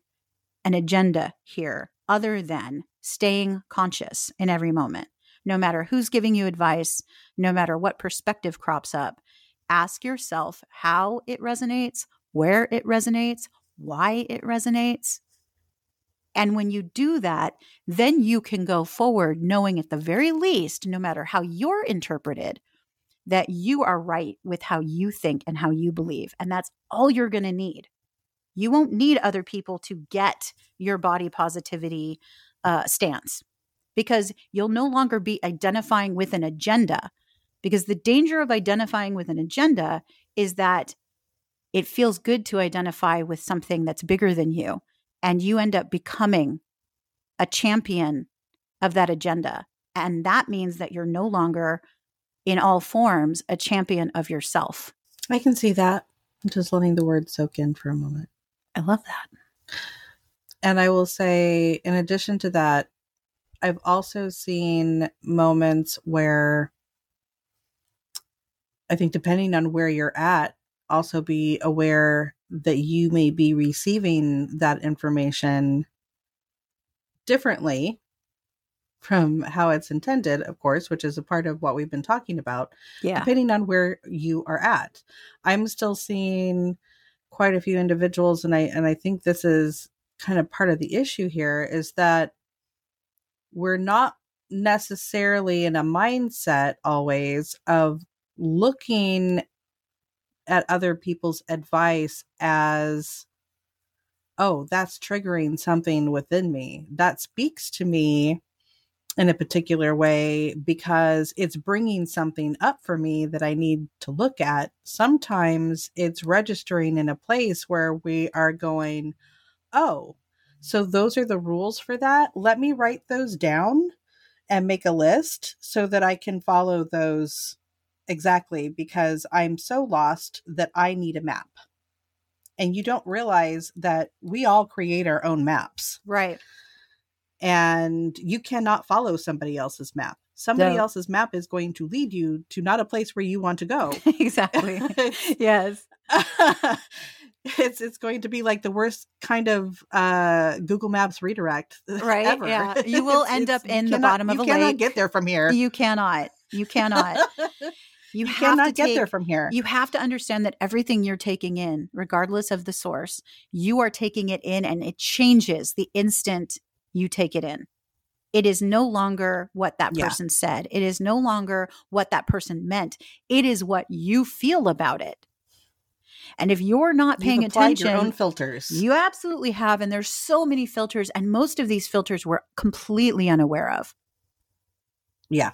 Speaker 1: an agenda here other than staying conscious in every moment. No matter who's giving you advice, no matter what perspective crops up, ask yourself how it resonates, where it resonates, why it resonates. And when you do that, then you can go forward knowing at the very least, no matter how you're interpreted, that you are right with how you think and how you believe. And that's all you're going to need. You won't need other people to get your body positivity uh, stance because you'll no longer be identifying with an agenda. Because the danger of identifying with an agenda is that it feels good to identify with something that's bigger than you. And you end up becoming a champion of that agenda. And that means that you're no longer, in all forms, a champion of yourself.
Speaker 2: I can see that. I'm just letting the word soak in for a moment.
Speaker 1: I love that.
Speaker 2: And I will say, in addition to that, I've also seen moments where I think, depending on where you're at, also be aware that you may be receiving that information differently from how it's intended, of course, which is a part of what we've been talking about.
Speaker 1: Yeah.
Speaker 2: Depending on where you are at. I'm still seeing quite a few individuals and I and I think this is kind of part of the issue here is that we're not necessarily in a mindset always of looking at other people's advice as oh that's triggering something within me that speaks to me in a particular way because it's bringing something up for me that I need to look at. Sometimes it's registering in a place where we are going, oh, so those are the rules for that. Let me write those down and make a list so that I can follow those exactly because I'm so lost that I need a map. And you don't realize that we all create our own maps.
Speaker 1: Right.
Speaker 2: And you cannot follow somebody else's map. Somebody else's map is going to lead you to not a place where you want to go. [LAUGHS]
Speaker 1: exactly. [LAUGHS] yes. [LAUGHS] [LAUGHS]
Speaker 2: it's it's going to be like the worst kind of uh Google Maps redirect. [LAUGHS]
Speaker 1: Right.
Speaker 2: Ever.
Speaker 1: Yeah. [LAUGHS] You will end up in
Speaker 2: the
Speaker 1: cannot, bottom of
Speaker 2: you
Speaker 1: a
Speaker 2: cannot get there from here.
Speaker 1: You cannot. You cannot.
Speaker 2: You, you cannot get
Speaker 1: take,
Speaker 2: there from here.
Speaker 1: You have to understand that everything you're taking in, regardless of the source, you are taking it in and it changes the instant you take it in. It is no longer what that person yeah. said. It is no longer what that person meant. It is what you feel about it. And if you're not paying
Speaker 2: You've
Speaker 1: attention,
Speaker 2: your own filters.
Speaker 1: You absolutely have, and there's so many filters, and most of these filters we're completely unaware of.
Speaker 2: Yeah.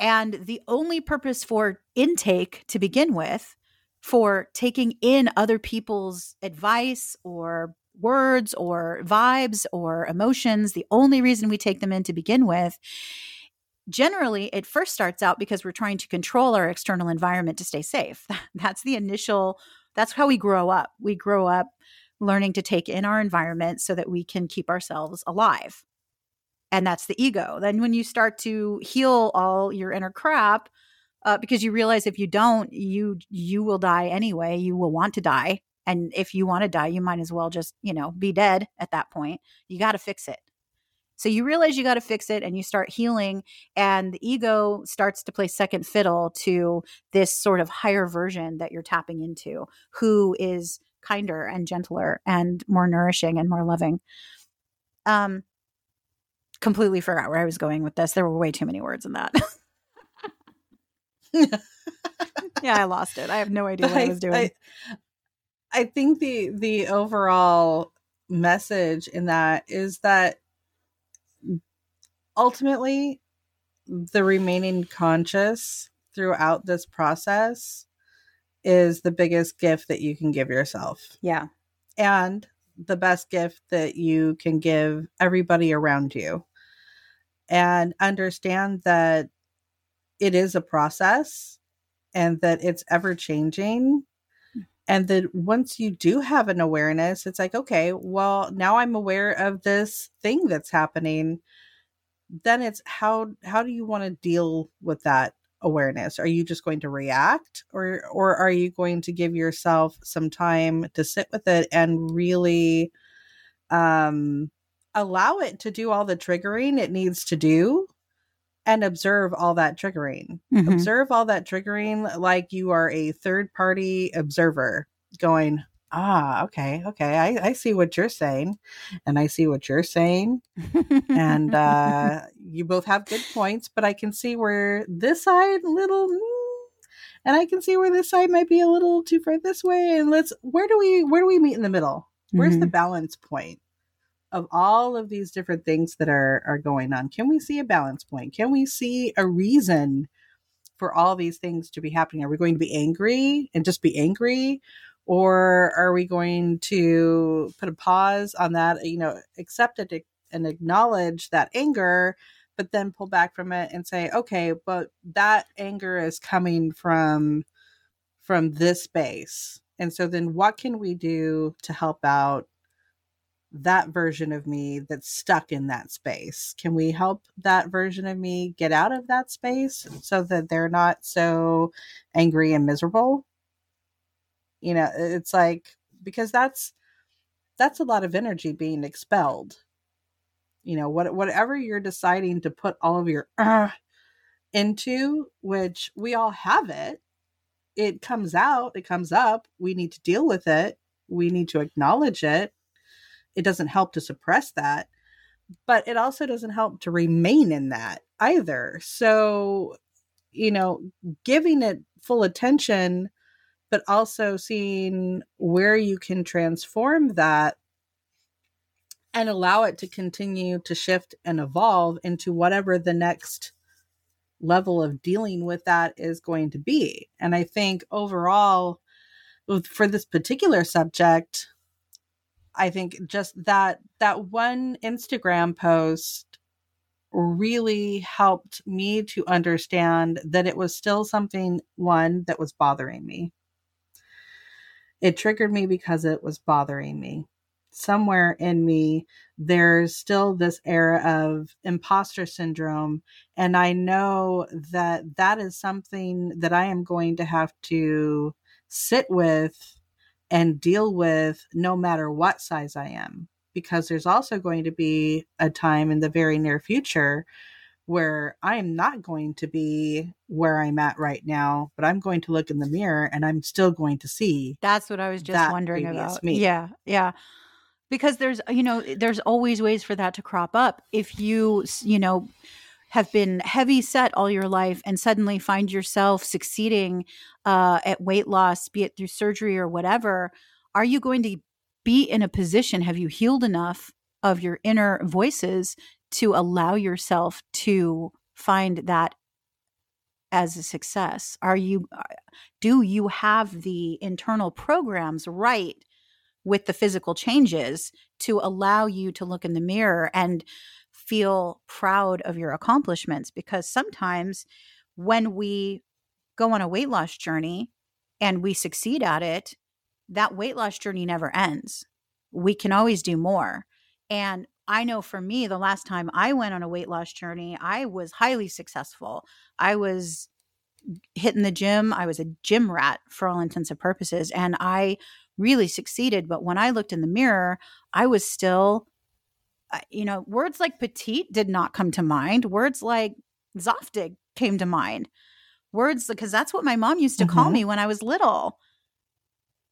Speaker 1: And the only purpose for intake to begin with, for taking in other people's advice or words or vibes or emotions, the only reason we take them in to begin with, generally it first starts out because we're trying to control our external environment to stay safe. [LAUGHS] That's the initial, that's how we grow up. We grow up learning to take in our environment so that we can keep ourselves alive. And that's the ego. Then when you start to heal all your inner crap uh, because you realize if you don't you you will die anyway. You will want to die. And if you want to die you might as well just you know be dead at that point. You got to fix it so you realize you got to fix it and you start healing and the ego starts to play second fiddle to this sort of higher version that you're tapping into who is kinder and gentler and more nourishing and more loving um completely forgot where I was going with this. There were way too many words in that. [LAUGHS] yeah, I lost it. I have no idea what I, I was doing.
Speaker 2: I, I think the the overall message in that is that ultimately the remaining conscious throughout this process is the biggest gift that you can give yourself.
Speaker 1: Yeah.
Speaker 2: And the best gift that you can give everybody around you and understand that it is a process and that it's ever changing and that once you do have an awareness it's like okay well now i'm aware of this thing that's happening then it's how how do you want to deal with that awareness are you just going to react or or are you going to give yourself some time to sit with it and really um allow it to do all the triggering it needs to do and observe all that triggering.
Speaker 1: Mhm.
Speaker 2: Observe all that triggering like you are a third party observer going, ah, okay, okay, I, I see what you're saying. And I see what you're saying. And [LAUGHS] uh, you both have good points, but I can see where this side little. And I can see where this side might be a little too far this way. And let's where do we where do we meet in the middle? Where's the balance point? of all of these different things that are are going on can we see a balance point can we see a reason for all these things to be happening are we going to be angry and just be angry or are we going to put a pause on that you know accept it and acknowledge that anger but then pull back from it and say okay but that anger is coming from from this space and so then what can we do to help out that version of me that's stuck in that space? Can we help that version of me get out of that space so that they're not so angry and miserable? You know, it's like because that's that's a lot of energy being expelled. You know, what whatever you're deciding to put all of your uh, into, which we all have it, it comes out, it comes up. We need to deal with it. We need to acknowledge it it doesn't help to suppress that but it also doesn't help to remain in that either so you know giving it full attention but also seeing where you can transform that and allow it to continue to shift and evolve into whatever the next level of dealing with that is going to be and i think overall for this particular subject I think just that that one Instagram post really helped me to understand that it was still something one that was bothering me. It triggered me because it was bothering me. Somewhere in me, there's still this era of imposter syndrome. And I know that that is something that I am going to have to sit with and deal with no matter what size I am. Because there's also going to be a time in the very near future where I am not going to be where I'm at right now, but I'm going to look in the mirror and I'm still going to see.
Speaker 1: That's what I was just wondering about.
Speaker 2: me.
Speaker 1: Yeah, yeah. Because there's, you know, there's always ways for that to crop up. If you, you know, have been heavy set all your life and suddenly find yourself succeeding uh, at weight loss, be it through surgery or whatever, are you going to be in a position? Have you healed enough of your inner voices to allow yourself to find that as a success? Are you, uh, do you have the internal programs right with the physical changes to allow you to look in the mirror and feel proud of your accomplishments? Because sometimes when we go on a weight loss journey and we succeed at it, that weight loss journey never ends. We can always do more. And I know for me, the last time I went on a weight loss journey, I was highly successful. I was hitting the gym. I was a gym rat for all intents and purposes. And I really succeeded. But when I looked in the mirror, I was still, uh, you know, words like petite did not come to mind. Words like Zaftig came to mind. Words, because that's what my mom used to call
Speaker 2: Mhm.
Speaker 1: me when I was little.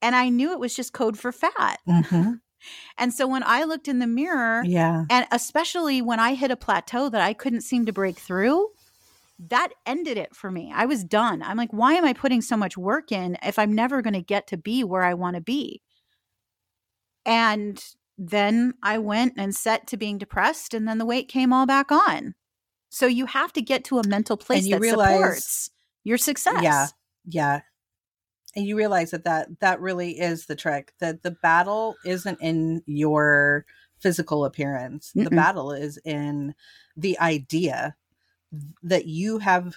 Speaker 1: And I knew it was just code for fat.
Speaker 2: Mm-hmm.
Speaker 1: And so when I looked in the mirror,
Speaker 2: Yeah.
Speaker 1: and especially when I hit a plateau that I couldn't seem to break through, that ended it for me. I was done. I'm like, why am I putting so much work in if I'm never going to get to be where I want to be? And then I went and set to being depressed, and then the weight came all back on. So you have to get to a mental place that
Speaker 2: realize-
Speaker 1: supports your success.
Speaker 2: Yeah. Yeah. And you realize that, that that really is the trick that the battle isn't in your physical appearance. The
Speaker 1: Mm-mm.
Speaker 2: battle is in the idea that you have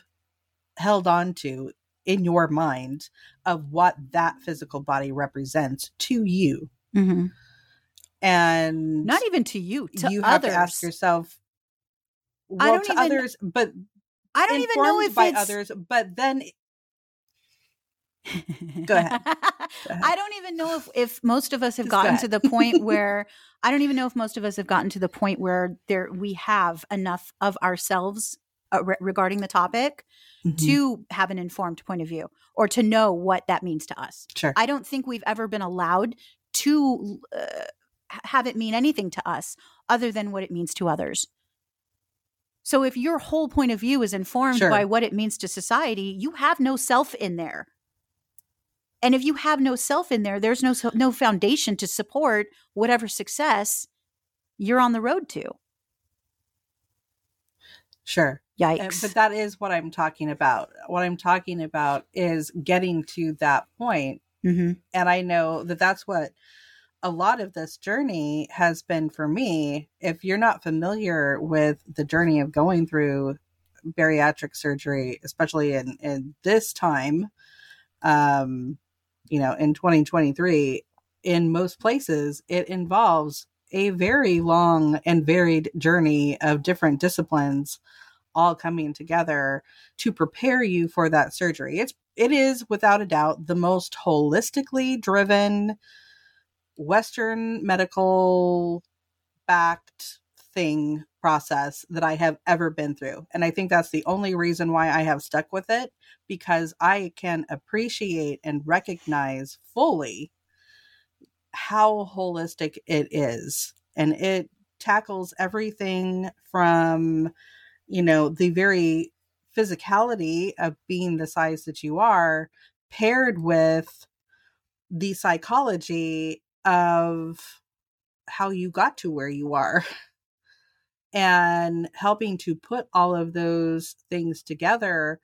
Speaker 2: held on to in your mind of what that physical body represents to you.
Speaker 1: Mhm.
Speaker 2: And
Speaker 1: Not even to you, to
Speaker 2: you have
Speaker 1: others.
Speaker 2: to ask yourself
Speaker 1: I don't
Speaker 2: to
Speaker 1: even-
Speaker 2: others but
Speaker 1: I don't even know if
Speaker 2: by
Speaker 1: it's
Speaker 2: others, but then Go ahead. Go [LAUGHS] ahead.
Speaker 1: I don't even know if, if most of us have
Speaker 2: Just go
Speaker 1: gotten to the point where I don't even know if most of us have gotten to the point where there we have enough of ourselves uh, re- regarding the topic
Speaker 2: Mhm.
Speaker 1: to have an informed point of view or to know what that means to us.
Speaker 2: sure.
Speaker 1: I don't think we've ever been allowed to uh, have it mean anything to us other than what it means to others. So if your whole point of view is informed
Speaker 2: Sure.
Speaker 1: by what it means to society, you have no self in there. And if you have no self in there, there's no no foundation to support whatever success you're on the road to.
Speaker 2: sure. Uh,
Speaker 1: Yikes.
Speaker 2: but that is what I'm talking about. What I'm talking about is getting to that point
Speaker 1: hmm
Speaker 2: and I know that that's what a lot of this journey has been for me. If you're not familiar with the journey of going through bariatric surgery, especially in in this time, um, you know, in 2023, in most places, it involves a very long and varied journey of different disciplines all coming together to prepare you for that surgery. It's it is without a doubt the most holistically driven western medical backed thing process that I have ever been through. And I think that's the only reason why I have stuck with it because I can appreciate and recognize fully how holistic it is. And it tackles everything from, you know, the very physicality of being the size that you are paired with the psychology of how you got to where you are [LAUGHS] and helping to put all of those things together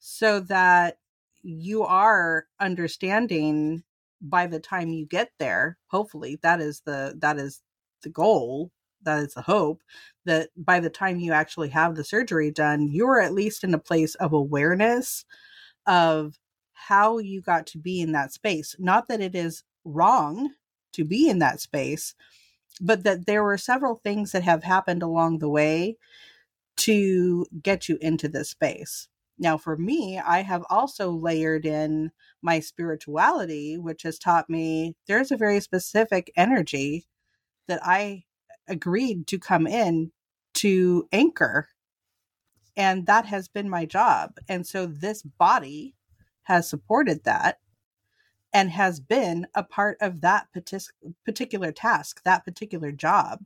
Speaker 2: so that you are understanding by the time you get there hopefully that is the that is the goal that is the hope that by the time you actually have the surgery done you're at least in a place of awareness of how you got to be in that space. Not that it is wrong to be in that space but that there were several things that have happened along the way to get you into this space. Now, for me, I have also layered in my spirituality, which has taught me there's a very specific energy that I agreed to come in to anchor. And that has been my job. And so this body has supported that and has been a part of that partic- particular task, that particular job.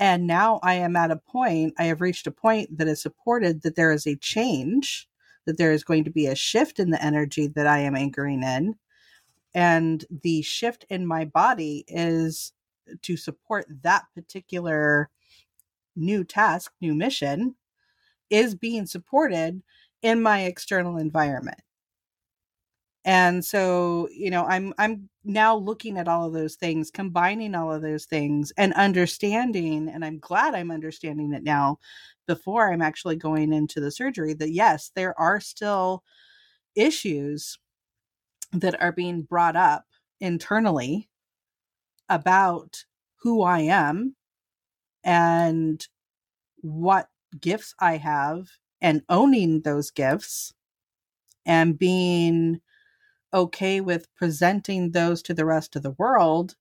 Speaker 2: And now I am at a point, I have reached a point that is supported that there is a change, that there is going to be a shift in the energy that I am anchoring in. And the shift in my body is to support that particular new task, new mission, is being supported in my external environment and so you know i'm i'm now looking at all of those things combining all of those things and understanding and i'm glad i'm understanding it now before i'm actually going into the surgery that yes there are still issues that are being brought up internally about who i am and what gifts i have and owning those gifts and being okay with presenting those to the rest of the world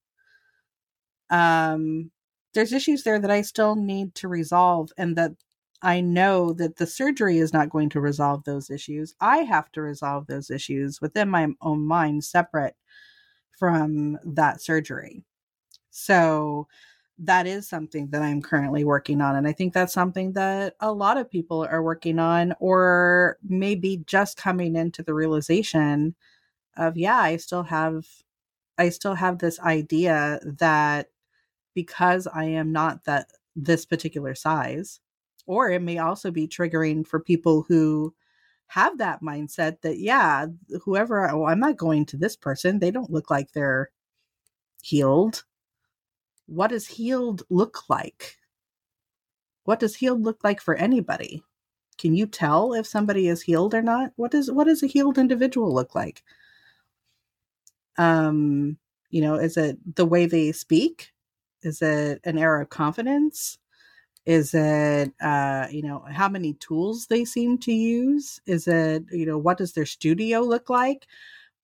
Speaker 2: um there's issues there that i still need to resolve and that i know that the surgery is not going to resolve those issues. I have to resolve those issues within my own mind separate from that surgery. So that is something that i'm currently working on and i think that's something that a lot of people are working on or maybe just coming into the realization of yeah i still have i still have this idea that because i am not that this particular size or it may also be triggering for people who have that mindset that yeah whoever oh, i'm not going to this person. They don't look like they're healed. What does healed look like? What does healed look like for anybody? Can you tell if somebody is healed or not? What does what does a healed individual look like um you know is it the way they speak is it an air of confidence Is it, uh, you know, how many tools they seem to use? Is it, you know, what does their studio look like?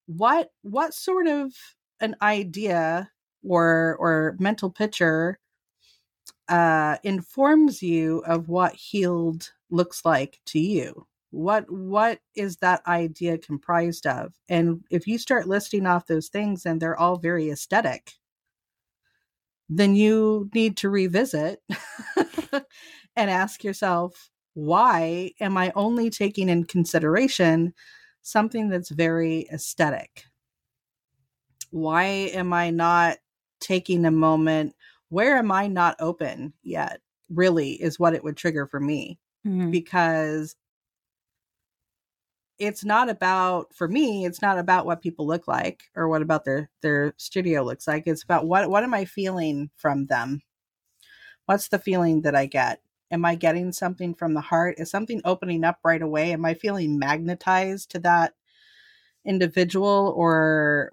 Speaker 2: What what sort of an idea or or mental picture uh, informs you of what healed looks like to you? What what is that idea comprised of? And if you start listing off those things and they're all very aesthetic, then you need to revisit [LAUGHS] and ask yourself, why am I only taking in consideration something that's very aesthetic? Why am I not taking a moment? Where am I not open yet? Really, is what it would trigger for me.
Speaker 1: Mhm.
Speaker 2: Because it's not about for me it's not about what people look like or what about their their studio looks like. It's about what what am i feeling from them? What's the feeling that i get? Am i getting something from the heart? Is something opening up right away? Am i feeling magnetized to that individual or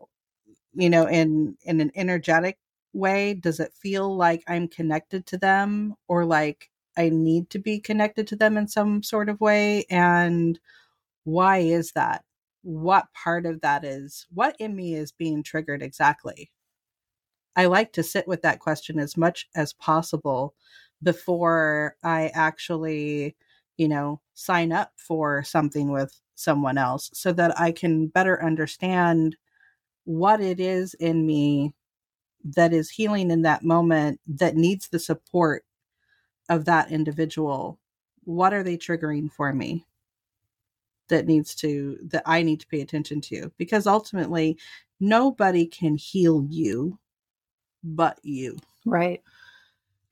Speaker 2: you know in in an energetic way? Does it feel like i'm connected to them or like i need to be connected to them in some sort of way? And why is that? What part of that is what in me is being triggered exactly? I like to sit with that question as much as possible before i actually you know sign up for something with someone else so that i can better understand what it is in me that is healing in that moment that needs the support of that individual. What are they triggering for me that needs to that I need to pay attention to because ultimately nobody can heal you but you.
Speaker 1: Right.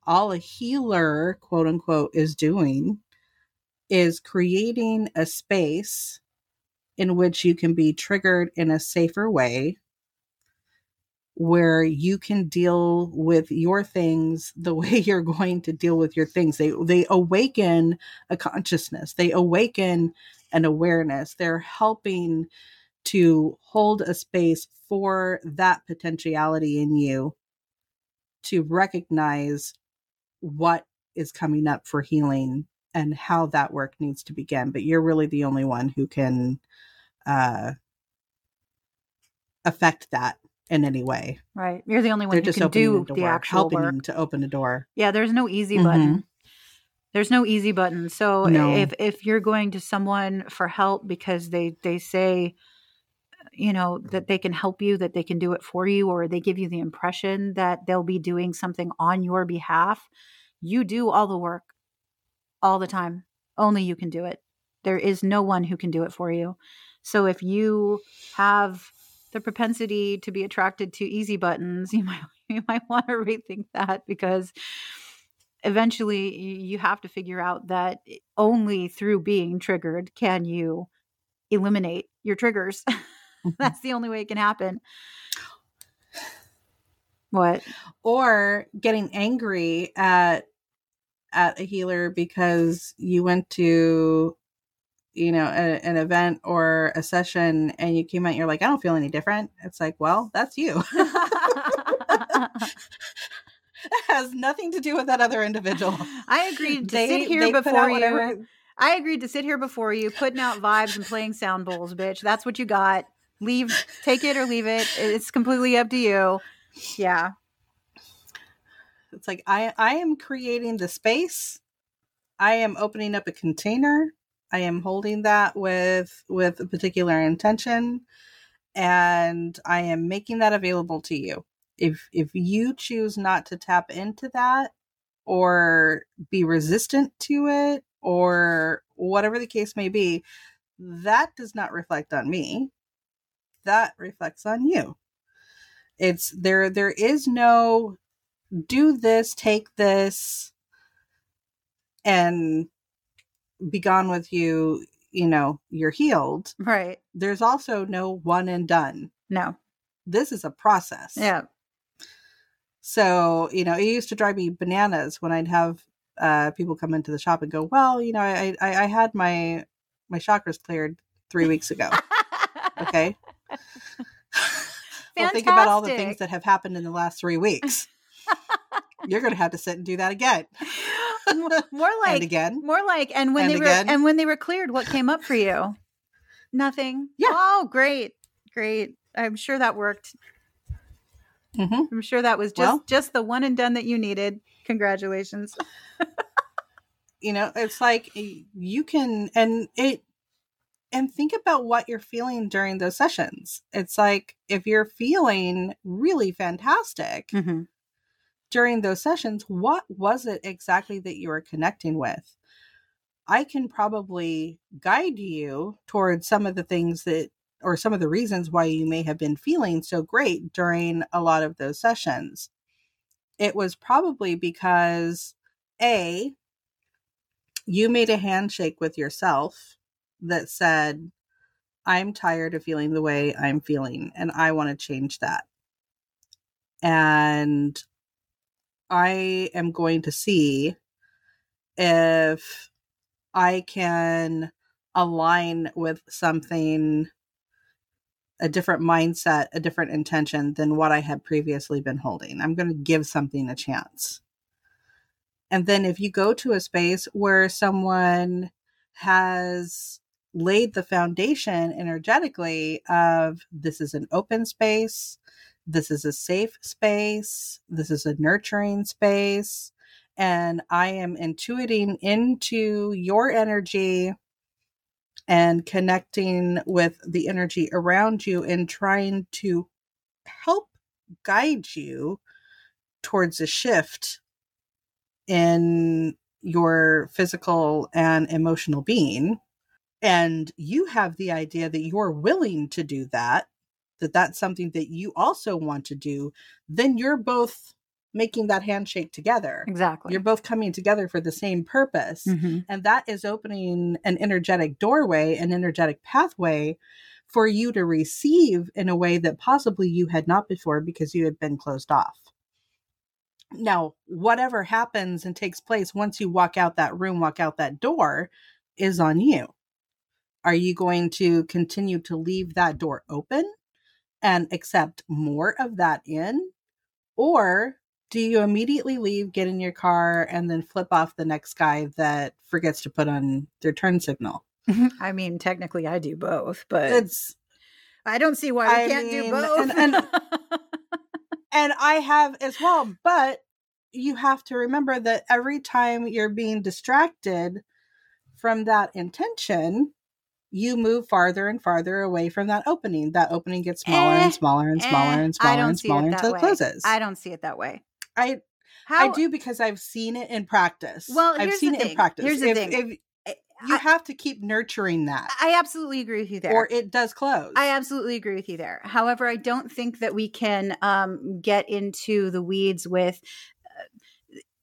Speaker 2: All a healer, quote unquote, is doing is creating a space in which you can be triggered in a safer way where you can deal with your things the [LAUGHS] way you're going to deal with your things they they awaken a consciousness they awaken an awareness they're helping to hold a space for that potentiality in you to recognize what is coming up for healing and how that work needs to begin but you're really the only one who can uh affect that in any way
Speaker 1: Right. You're the only one
Speaker 2: they're
Speaker 1: who
Speaker 2: just
Speaker 1: can do the actual
Speaker 2: helping
Speaker 1: work.
Speaker 2: them to open a door
Speaker 1: Yeah, there's no easy
Speaker 2: Mhm.
Speaker 1: button. There's no easy button. So
Speaker 2: No.
Speaker 1: if if you're going to someone for help because they they say you know that they can help you, that they can do it for you or they give you the impression that they'll be doing something on your behalf, you do all the work all the time. Only you can do it. There is no one who can do it for you. So if you have the propensity to be attracted to easy buttons, [LAUGHS] you might you might want to rethink that because eventually you have to figure out that only through being triggered can you eliminate your triggers. [LAUGHS] Mm-hmm. That's the only way it can happen. What?
Speaker 2: or getting angry at at a healer because you went to you know a, an event or a session and you came out and you're like i don't feel any different it's like well that's you [LAUGHS] [LAUGHS] [LAUGHS] has nothing to do with that other individual [LAUGHS]
Speaker 1: I agreed to
Speaker 2: They-
Speaker 1: sit here before you.
Speaker 2: whatever-
Speaker 1: I agreed to sit here before you, putting out vibes and playing sound bowls, bitch. That's what you got. Leave, take it or leave it. It's completely up to you. Yeah.
Speaker 2: it's like i i am creating the space i am opening up a container i am holding that with with a particular intention and i am making that available to you if if you choose not to tap into that or be resistant to it or whatever the case may be that does not reflect on me that reflects on you it's there there is no do this take this and be gone with you you know you're healed
Speaker 1: Right.
Speaker 2: there's also no one and done
Speaker 1: No.
Speaker 2: this is a process
Speaker 1: Yeah.
Speaker 2: So you know it used to drive me bananas when i'd have uh people come into the shop and go well you know i i, I had my my chakras cleared three weeks ago okay [LAUGHS] well think about all the things that have happened in the last three weeks [LAUGHS] you're gonna have to sit and do that again
Speaker 1: more [LAUGHS] like
Speaker 2: and again.
Speaker 1: more like and when
Speaker 2: And
Speaker 1: they
Speaker 2: again.
Speaker 1: were and when they were cleared, what came up for you? Nothing.
Speaker 2: Yeah.
Speaker 1: Oh, great. Great. I'm sure that worked.
Speaker 2: Hmm
Speaker 1: I'm sure that was just
Speaker 2: Well-
Speaker 1: just the one and done that you needed. Congratulations. [LAUGHS]
Speaker 2: You know, it's like you can and it and think about what you're feeling during those sessions. It's like if you're feeling really fantastic
Speaker 1: Mm-hmm.
Speaker 2: during those sessions, what was it exactly that you were connecting with? I can probably guide you towards some of the things that or some of the reasons why you may have been feeling so great during a lot of those sessions. It was probably because A, you made a handshake with yourself that said, I'm tired of feeling the way I'm feeling and I want to change that. And I am going to see if I can align with something, a different mindset, a different intention than what I had previously been holding. I'm going to give something a chance. And then if you go to a space where someone has laid the foundation energetically of this is an open space, this is a safe space, this is a nurturing space, and I am intuiting into your energy and connecting with the energy around you and trying to help guide you towards a shift in your physical and emotional being. And you have the idea that you're willing to do that that that's something that you also want to do then you're both making that handshake together.
Speaker 1: Exactly.
Speaker 2: you're both coming together for the same purpose.
Speaker 1: Mhm.
Speaker 2: and that is opening an energetic doorway an energetic pathway for you to receive in a way that possibly you had not before because you had been closed off. Now whatever happens and takes place once you walk out that room walk out that door is on you. Are you going to continue to leave that door open and accept more of that in? Or do you immediately leave get in your car and then flip off the next guy that forgets to put on their turn signal [LAUGHS]
Speaker 1: I mean, technically, I do both, but
Speaker 2: it's
Speaker 1: I don't see why we
Speaker 2: I
Speaker 1: can't do both.
Speaker 2: and- and- [LAUGHS] and I have as well. But you have to remember that every time you're being distracted from that intention, you move farther and farther away from that opening. That opening gets smaller
Speaker 1: Eh,
Speaker 2: and smaller and smaller
Speaker 1: Eh,
Speaker 2: and smaller and smaller
Speaker 1: it
Speaker 2: until it
Speaker 1: way.
Speaker 2: closes.
Speaker 1: I don't see it that way.
Speaker 2: I
Speaker 1: How
Speaker 2: I do because I've seen it in practice.
Speaker 1: Well,
Speaker 2: I've seen it in practice.
Speaker 1: Here's the
Speaker 2: if,
Speaker 1: thing.
Speaker 2: if you
Speaker 1: I-
Speaker 2: have to keep nurturing that,
Speaker 1: I absolutely agree with you there.
Speaker 2: or it does close.
Speaker 1: I absolutely agree with you there. However, I don't think that we can um, get into the weeds with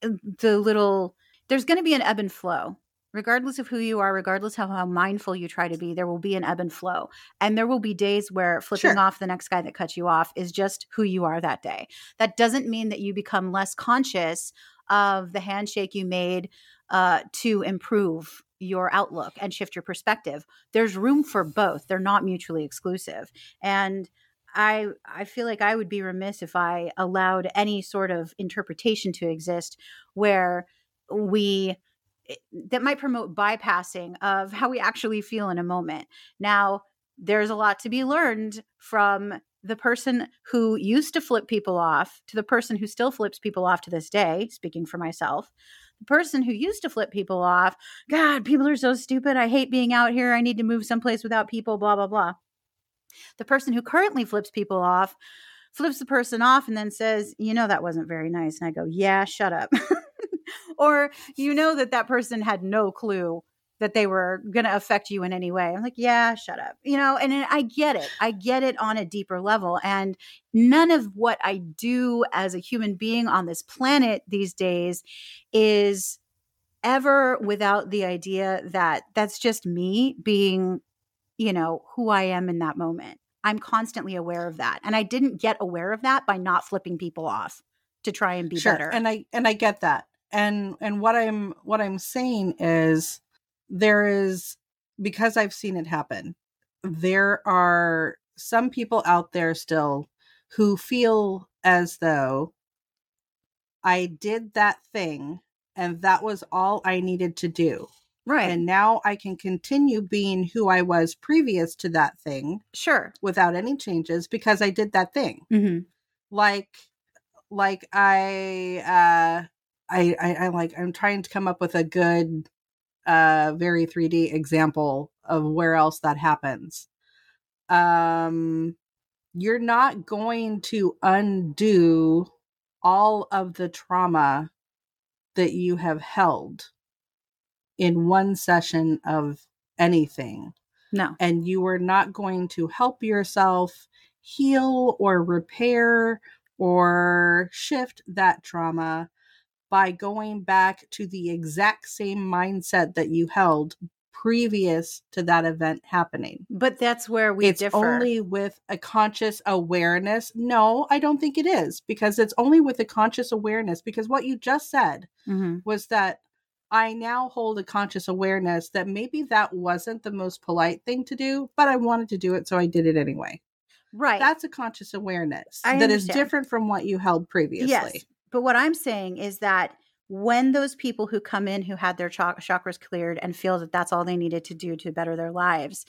Speaker 1: uh, the little. There's going to be an ebb and flow, regardless of who you are, regardless of how mindful you try to be. There will be an ebb and flow, and there will be days where flipping
Speaker 2: Sure.
Speaker 1: off the next guy that cuts you off is just who you are that day. That doesn't mean that you become less conscious of the handshake you made uh, to improve your outlook and shift your perspective. There's room for both. They're not mutually exclusive. And I I feel like I would be remiss if I allowed any sort of interpretation to exist where we that might promote bypassing of how we actually feel in a moment. Now, there's a lot to be learned from the person who used to flip people off to the person who still flips people off to this day, speaking for myself. The person who used to flip people off, God, people are so stupid. I hate being out here. I need to move someplace without people, blah, blah, blah. The person who currently flips people off flips the person off and then says, You know, that wasn't very nice. And I go, Yeah, shut up. [LAUGHS] or you know that that person had no clue that they were going to affect you in any way. I'm like, yeah, shut up. You know, and I get it. I get it on a deeper level. And none of what I do as a human being on this planet these days is ever without the idea that that's just me being, you know, who I am in that moment. I'm constantly aware of that. And I didn't get aware of that by not flipping people off to try and be
Speaker 2: sure.
Speaker 1: better.
Speaker 2: And I and I get that. And and what I'm what I'm saying is there is because I've seen it happen. There are some people out there still who feel as though I did that thing and that was all I needed to do.
Speaker 1: Right.
Speaker 2: And now I can continue being who I was previous to that thing
Speaker 1: sure.
Speaker 2: without any changes because I did that thing.
Speaker 1: hmm
Speaker 2: Like like I uh I, I I like I'm trying to come up with a good uh very 3D example of where else that happens. Um you're not going to undo all of the trauma that you have held in one session of anything
Speaker 1: No.
Speaker 2: and you are not going to help yourself heal or repair or shift that trauma by going back to the exact same mindset that you held previous to that event happening.
Speaker 1: But that's where we
Speaker 2: it's
Speaker 1: differ.
Speaker 2: only with a conscious awareness. No, I don't think it is because it's only with a conscious awareness because what you just said
Speaker 1: hmm
Speaker 2: was that I now hold a conscious awareness that maybe that wasn't the most polite thing to do, but I wanted to do it, so I did it anyway.
Speaker 1: Right.
Speaker 2: That's a conscious awareness
Speaker 1: I
Speaker 2: that is
Speaker 1: understand.
Speaker 2: different from what you held previously.
Speaker 1: Yes. But what I'm saying is that when those people who come in who had their chak- chakras cleared and feel that that's all they needed to do to better their lives,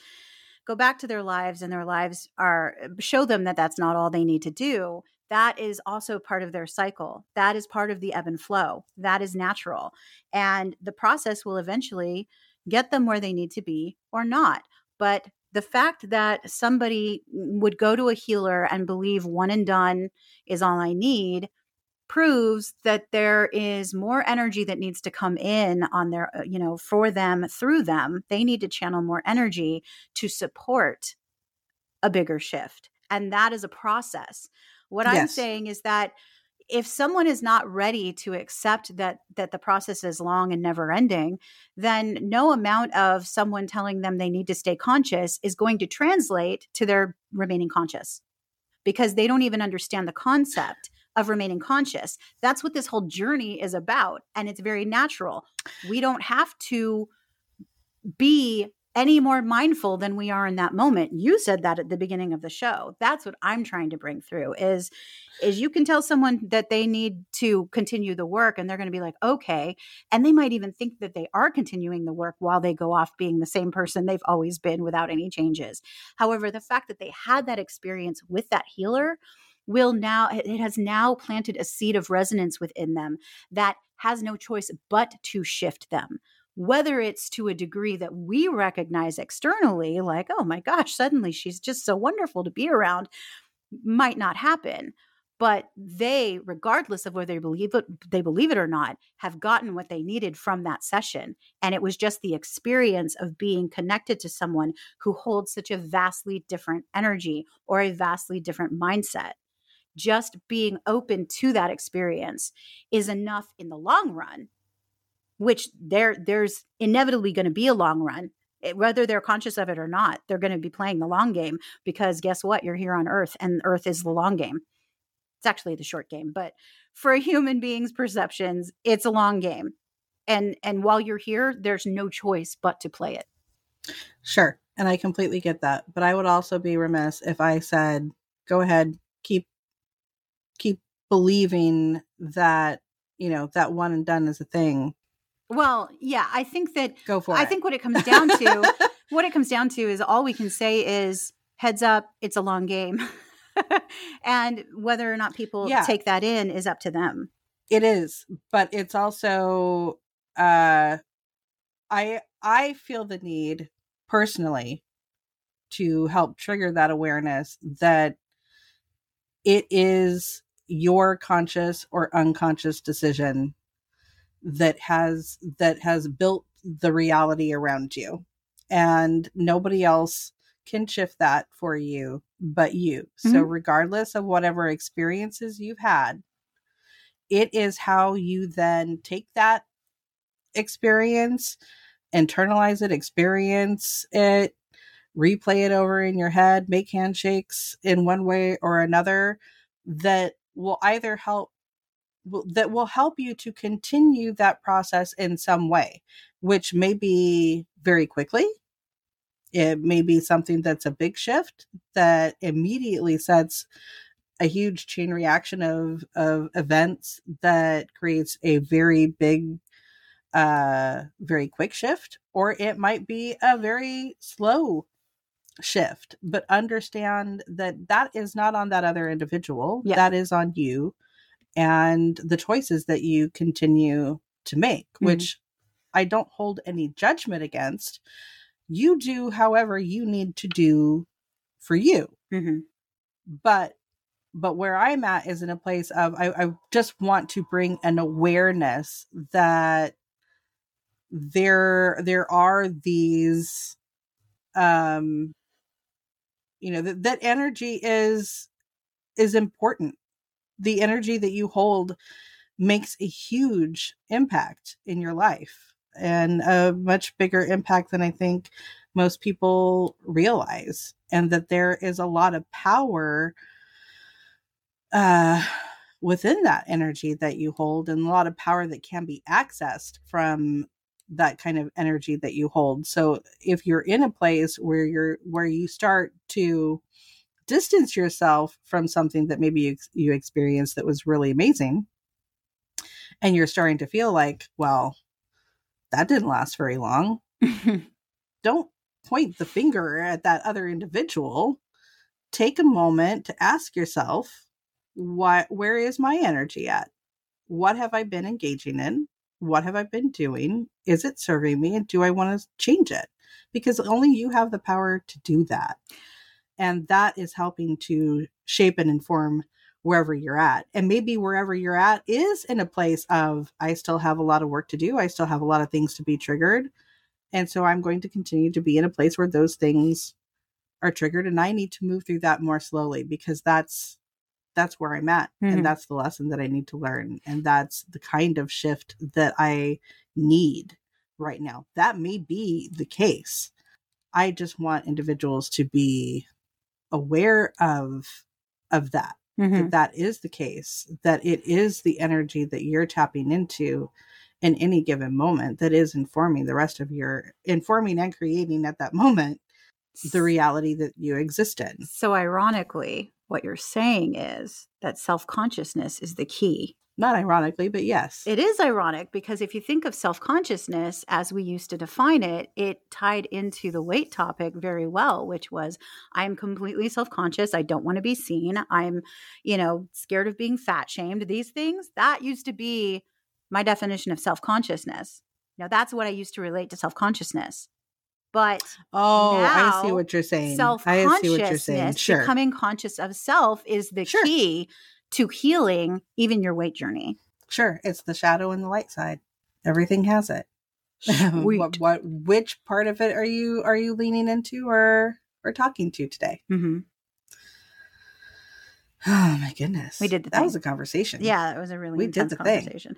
Speaker 1: go back to their lives and their lives are uh, show them that that's not all they need to do. That is also part of their cycle. That is part of the ebb and flow. That is natural. And the process will eventually get them where they need to be or not. But the fact that somebody would go to a healer and believe one and done is all I need proves that there is more energy that needs to come in on their uh, you know for them through them. They need to channel more energy to support a bigger shift and that is a process. What i'm saying is that if someone is not ready to accept that that the process is long and never ending then no amount of someone telling them they need to stay conscious is going to translate to their remaining conscious because they don't even understand the concept of remaining conscious. That's what this whole journey is about. And it's very natural. We don't have to be any more mindful than we are in that moment. You said that at the beginning of the show. That's what I'm trying to bring through is is you can tell someone that they need to continue the work and they're going to be like, "Okay." And they might even think that they are continuing the work while they go off being the same person they've always been without any changes. However, the fact that they had that experience with that healer will now it has now planted a seed of resonance within them that has no choice but to shift them. Whether it's to a degree that we recognize externally like oh my gosh suddenly she's just so wonderful to be around might not happen but they regardless of whether they believe it they believe it or not have gotten what they needed from that session and it was just the experience of being connected to someone who holds such a vastly different energy or a vastly different mindset just being open to that experience is enough in the long run which there there's inevitably going to be a long run It- whether they're conscious of it or not they're going to be playing the long game because guess what you're here on earth and earth is the long game it's actually the short game but for a [LAUGHS] human being's perceptions it's a long game and and while you're here there's no choice but to play it
Speaker 2: Sure. And I completely get that. But I would also be remiss if I said, go ahead, keep keep believing that, you know, that one and done is a thing.
Speaker 1: well yeah i think that
Speaker 2: Go for
Speaker 1: I
Speaker 2: it.
Speaker 1: think what it comes down to, [LAUGHS] what it comes down to is all we can say is heads up, it's a long game. [LAUGHS] and whether or not people
Speaker 2: Yeah.
Speaker 1: take that in is up to them.
Speaker 2: it is, but it's also uh I I feel the need personally to help trigger that awareness that it is your conscious or unconscious decision that has that has built the reality around you and nobody else can shift that for you but you so
Speaker 1: Mhm.
Speaker 2: regardless of whatever experiences you've had it is how you then take that experience internalize it experience it replay it over in your head make handshakes in one way or another that will either help that will help you to continue that process in some way which may be very quickly. It may be something that's a big shift that immediately sets a huge chain reaction of of events that creates a very big uh very quick shift or it might be a very slow shift but understand that that is not on that other individual
Speaker 1: Yeah.
Speaker 2: that is on you and the choices that you continue to make
Speaker 1: Mhm.
Speaker 2: which i don't hold any judgment against you do however you need to do for you
Speaker 1: hmm
Speaker 2: but but where i'm at is in a place of I, I just want to bring an awareness that there there are these um you know that, that energy is is important. The energy that you hold makes a huge impact in your life and a much bigger impact than i think most people realize and that there is a lot of power uh within that energy that you hold and a lot of power that can be accessed from that kind of energy that you hold. So if you're in a place where you're where you start to distance yourself from something that maybe you, you experienced that was really amazing and you're starting to feel like well that didn't last very long [LAUGHS] don't point the finger at that other individual. Take a moment to ask yourself what where is my energy at? What have i been engaging in what have i been doing? Is it serving me? And do i want to change it? Because only you have the power to do that. And that is helping to shape and inform wherever you're at. And maybe wherever you're at is in a place of i still have a lot of work to do. I still have a lot of things to be triggered. And so i'm going to continue to be in a place where those things are triggered and i need to move through that more slowly because that's that's where i'm at
Speaker 1: Mhm.
Speaker 2: and that's the lesson that i need to learn and that's the kind of shift that i need right now that may be the case i just want individuals to be aware of of that
Speaker 1: Mhm.
Speaker 2: that that is the case that it is the energy that you're tapping into in any given moment that is informing the rest of your informing and creating at that moment the reality that you exist in
Speaker 1: So, ironically, what you're saying is that self consciousness is the key.
Speaker 2: not ironically but yes
Speaker 1: It is ironic because if you think of self consciousness as we used to define it, it tied into the weight topic very well, which was I'm completely self conscious. I don't want to be seen. I'm, you know, scared of being fat shamed. These things that used to be my definition of self consciousness. Now, that's what I used to relate to self consciousness. But
Speaker 2: oh i see what you're saying.
Speaker 1: Self
Speaker 2: i see what you're saying.
Speaker 1: consciousness,
Speaker 2: sure.
Speaker 1: becoming conscious of self is the
Speaker 2: Sure.
Speaker 1: key to healing even your weight journey.
Speaker 2: sure it's the shadow and the light side. Everything has it. [LAUGHS] What, what which part of it are you are you leaning into or or talking to today?
Speaker 1: Hmm
Speaker 2: oh my goodness
Speaker 1: We did the
Speaker 2: that
Speaker 1: thing.
Speaker 2: was a conversation
Speaker 1: Yeah, that was a really
Speaker 2: We did the thing.
Speaker 1: conversation.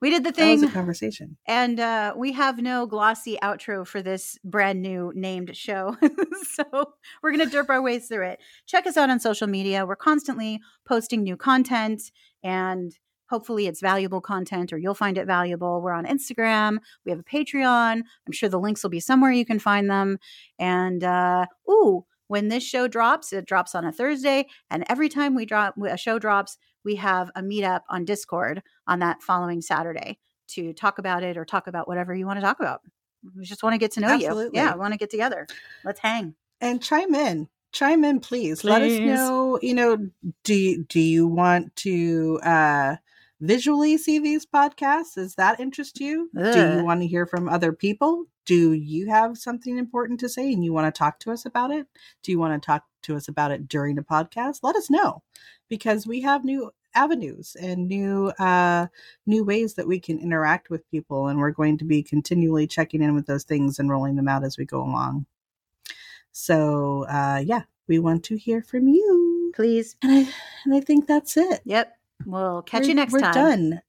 Speaker 1: We did the thing.
Speaker 2: that was a conversation
Speaker 1: and uh, we have no glossy outro for this brand new named show. [LAUGHS] so we're going to derp our ways through it. Check us out on social media. We're constantly posting new content, and hopefully it's valuable content or you'll find it valuable. We're on Instagram. We have a Patreon. I'm sure the links will be somewhere you can find them. And, uh, ooh, when this show drops, it drops on a Thursday. And every time we drop a show drops, we have a meetup on Discord on that following Saturday to talk about it or talk about whatever you want to talk about. We just want to get to know
Speaker 2: Absolutely.
Speaker 1: you. Yeah, we want to get together. Let's hang.
Speaker 2: and chime in chime in please. let us know you know do you, do you want to uh visually see these podcasts? Does that interest you? Do you want to hear from other people? Do you have something important to say and you want to talk to us about it? Do you want to talk to us about it during the podcast? Let us know because we have new avenues and new uh new ways that we can interact with people and we're going to be continually checking in with those things and rolling them out as we go along. So uh yeah we want to hear from you.
Speaker 1: Please.
Speaker 2: and i and i think that's it.
Speaker 1: Yep. We'll catch
Speaker 2: We're-
Speaker 1: you next
Speaker 2: we're
Speaker 1: time.
Speaker 2: done.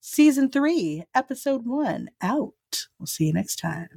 Speaker 2: Season three episode one out. We'll see you next time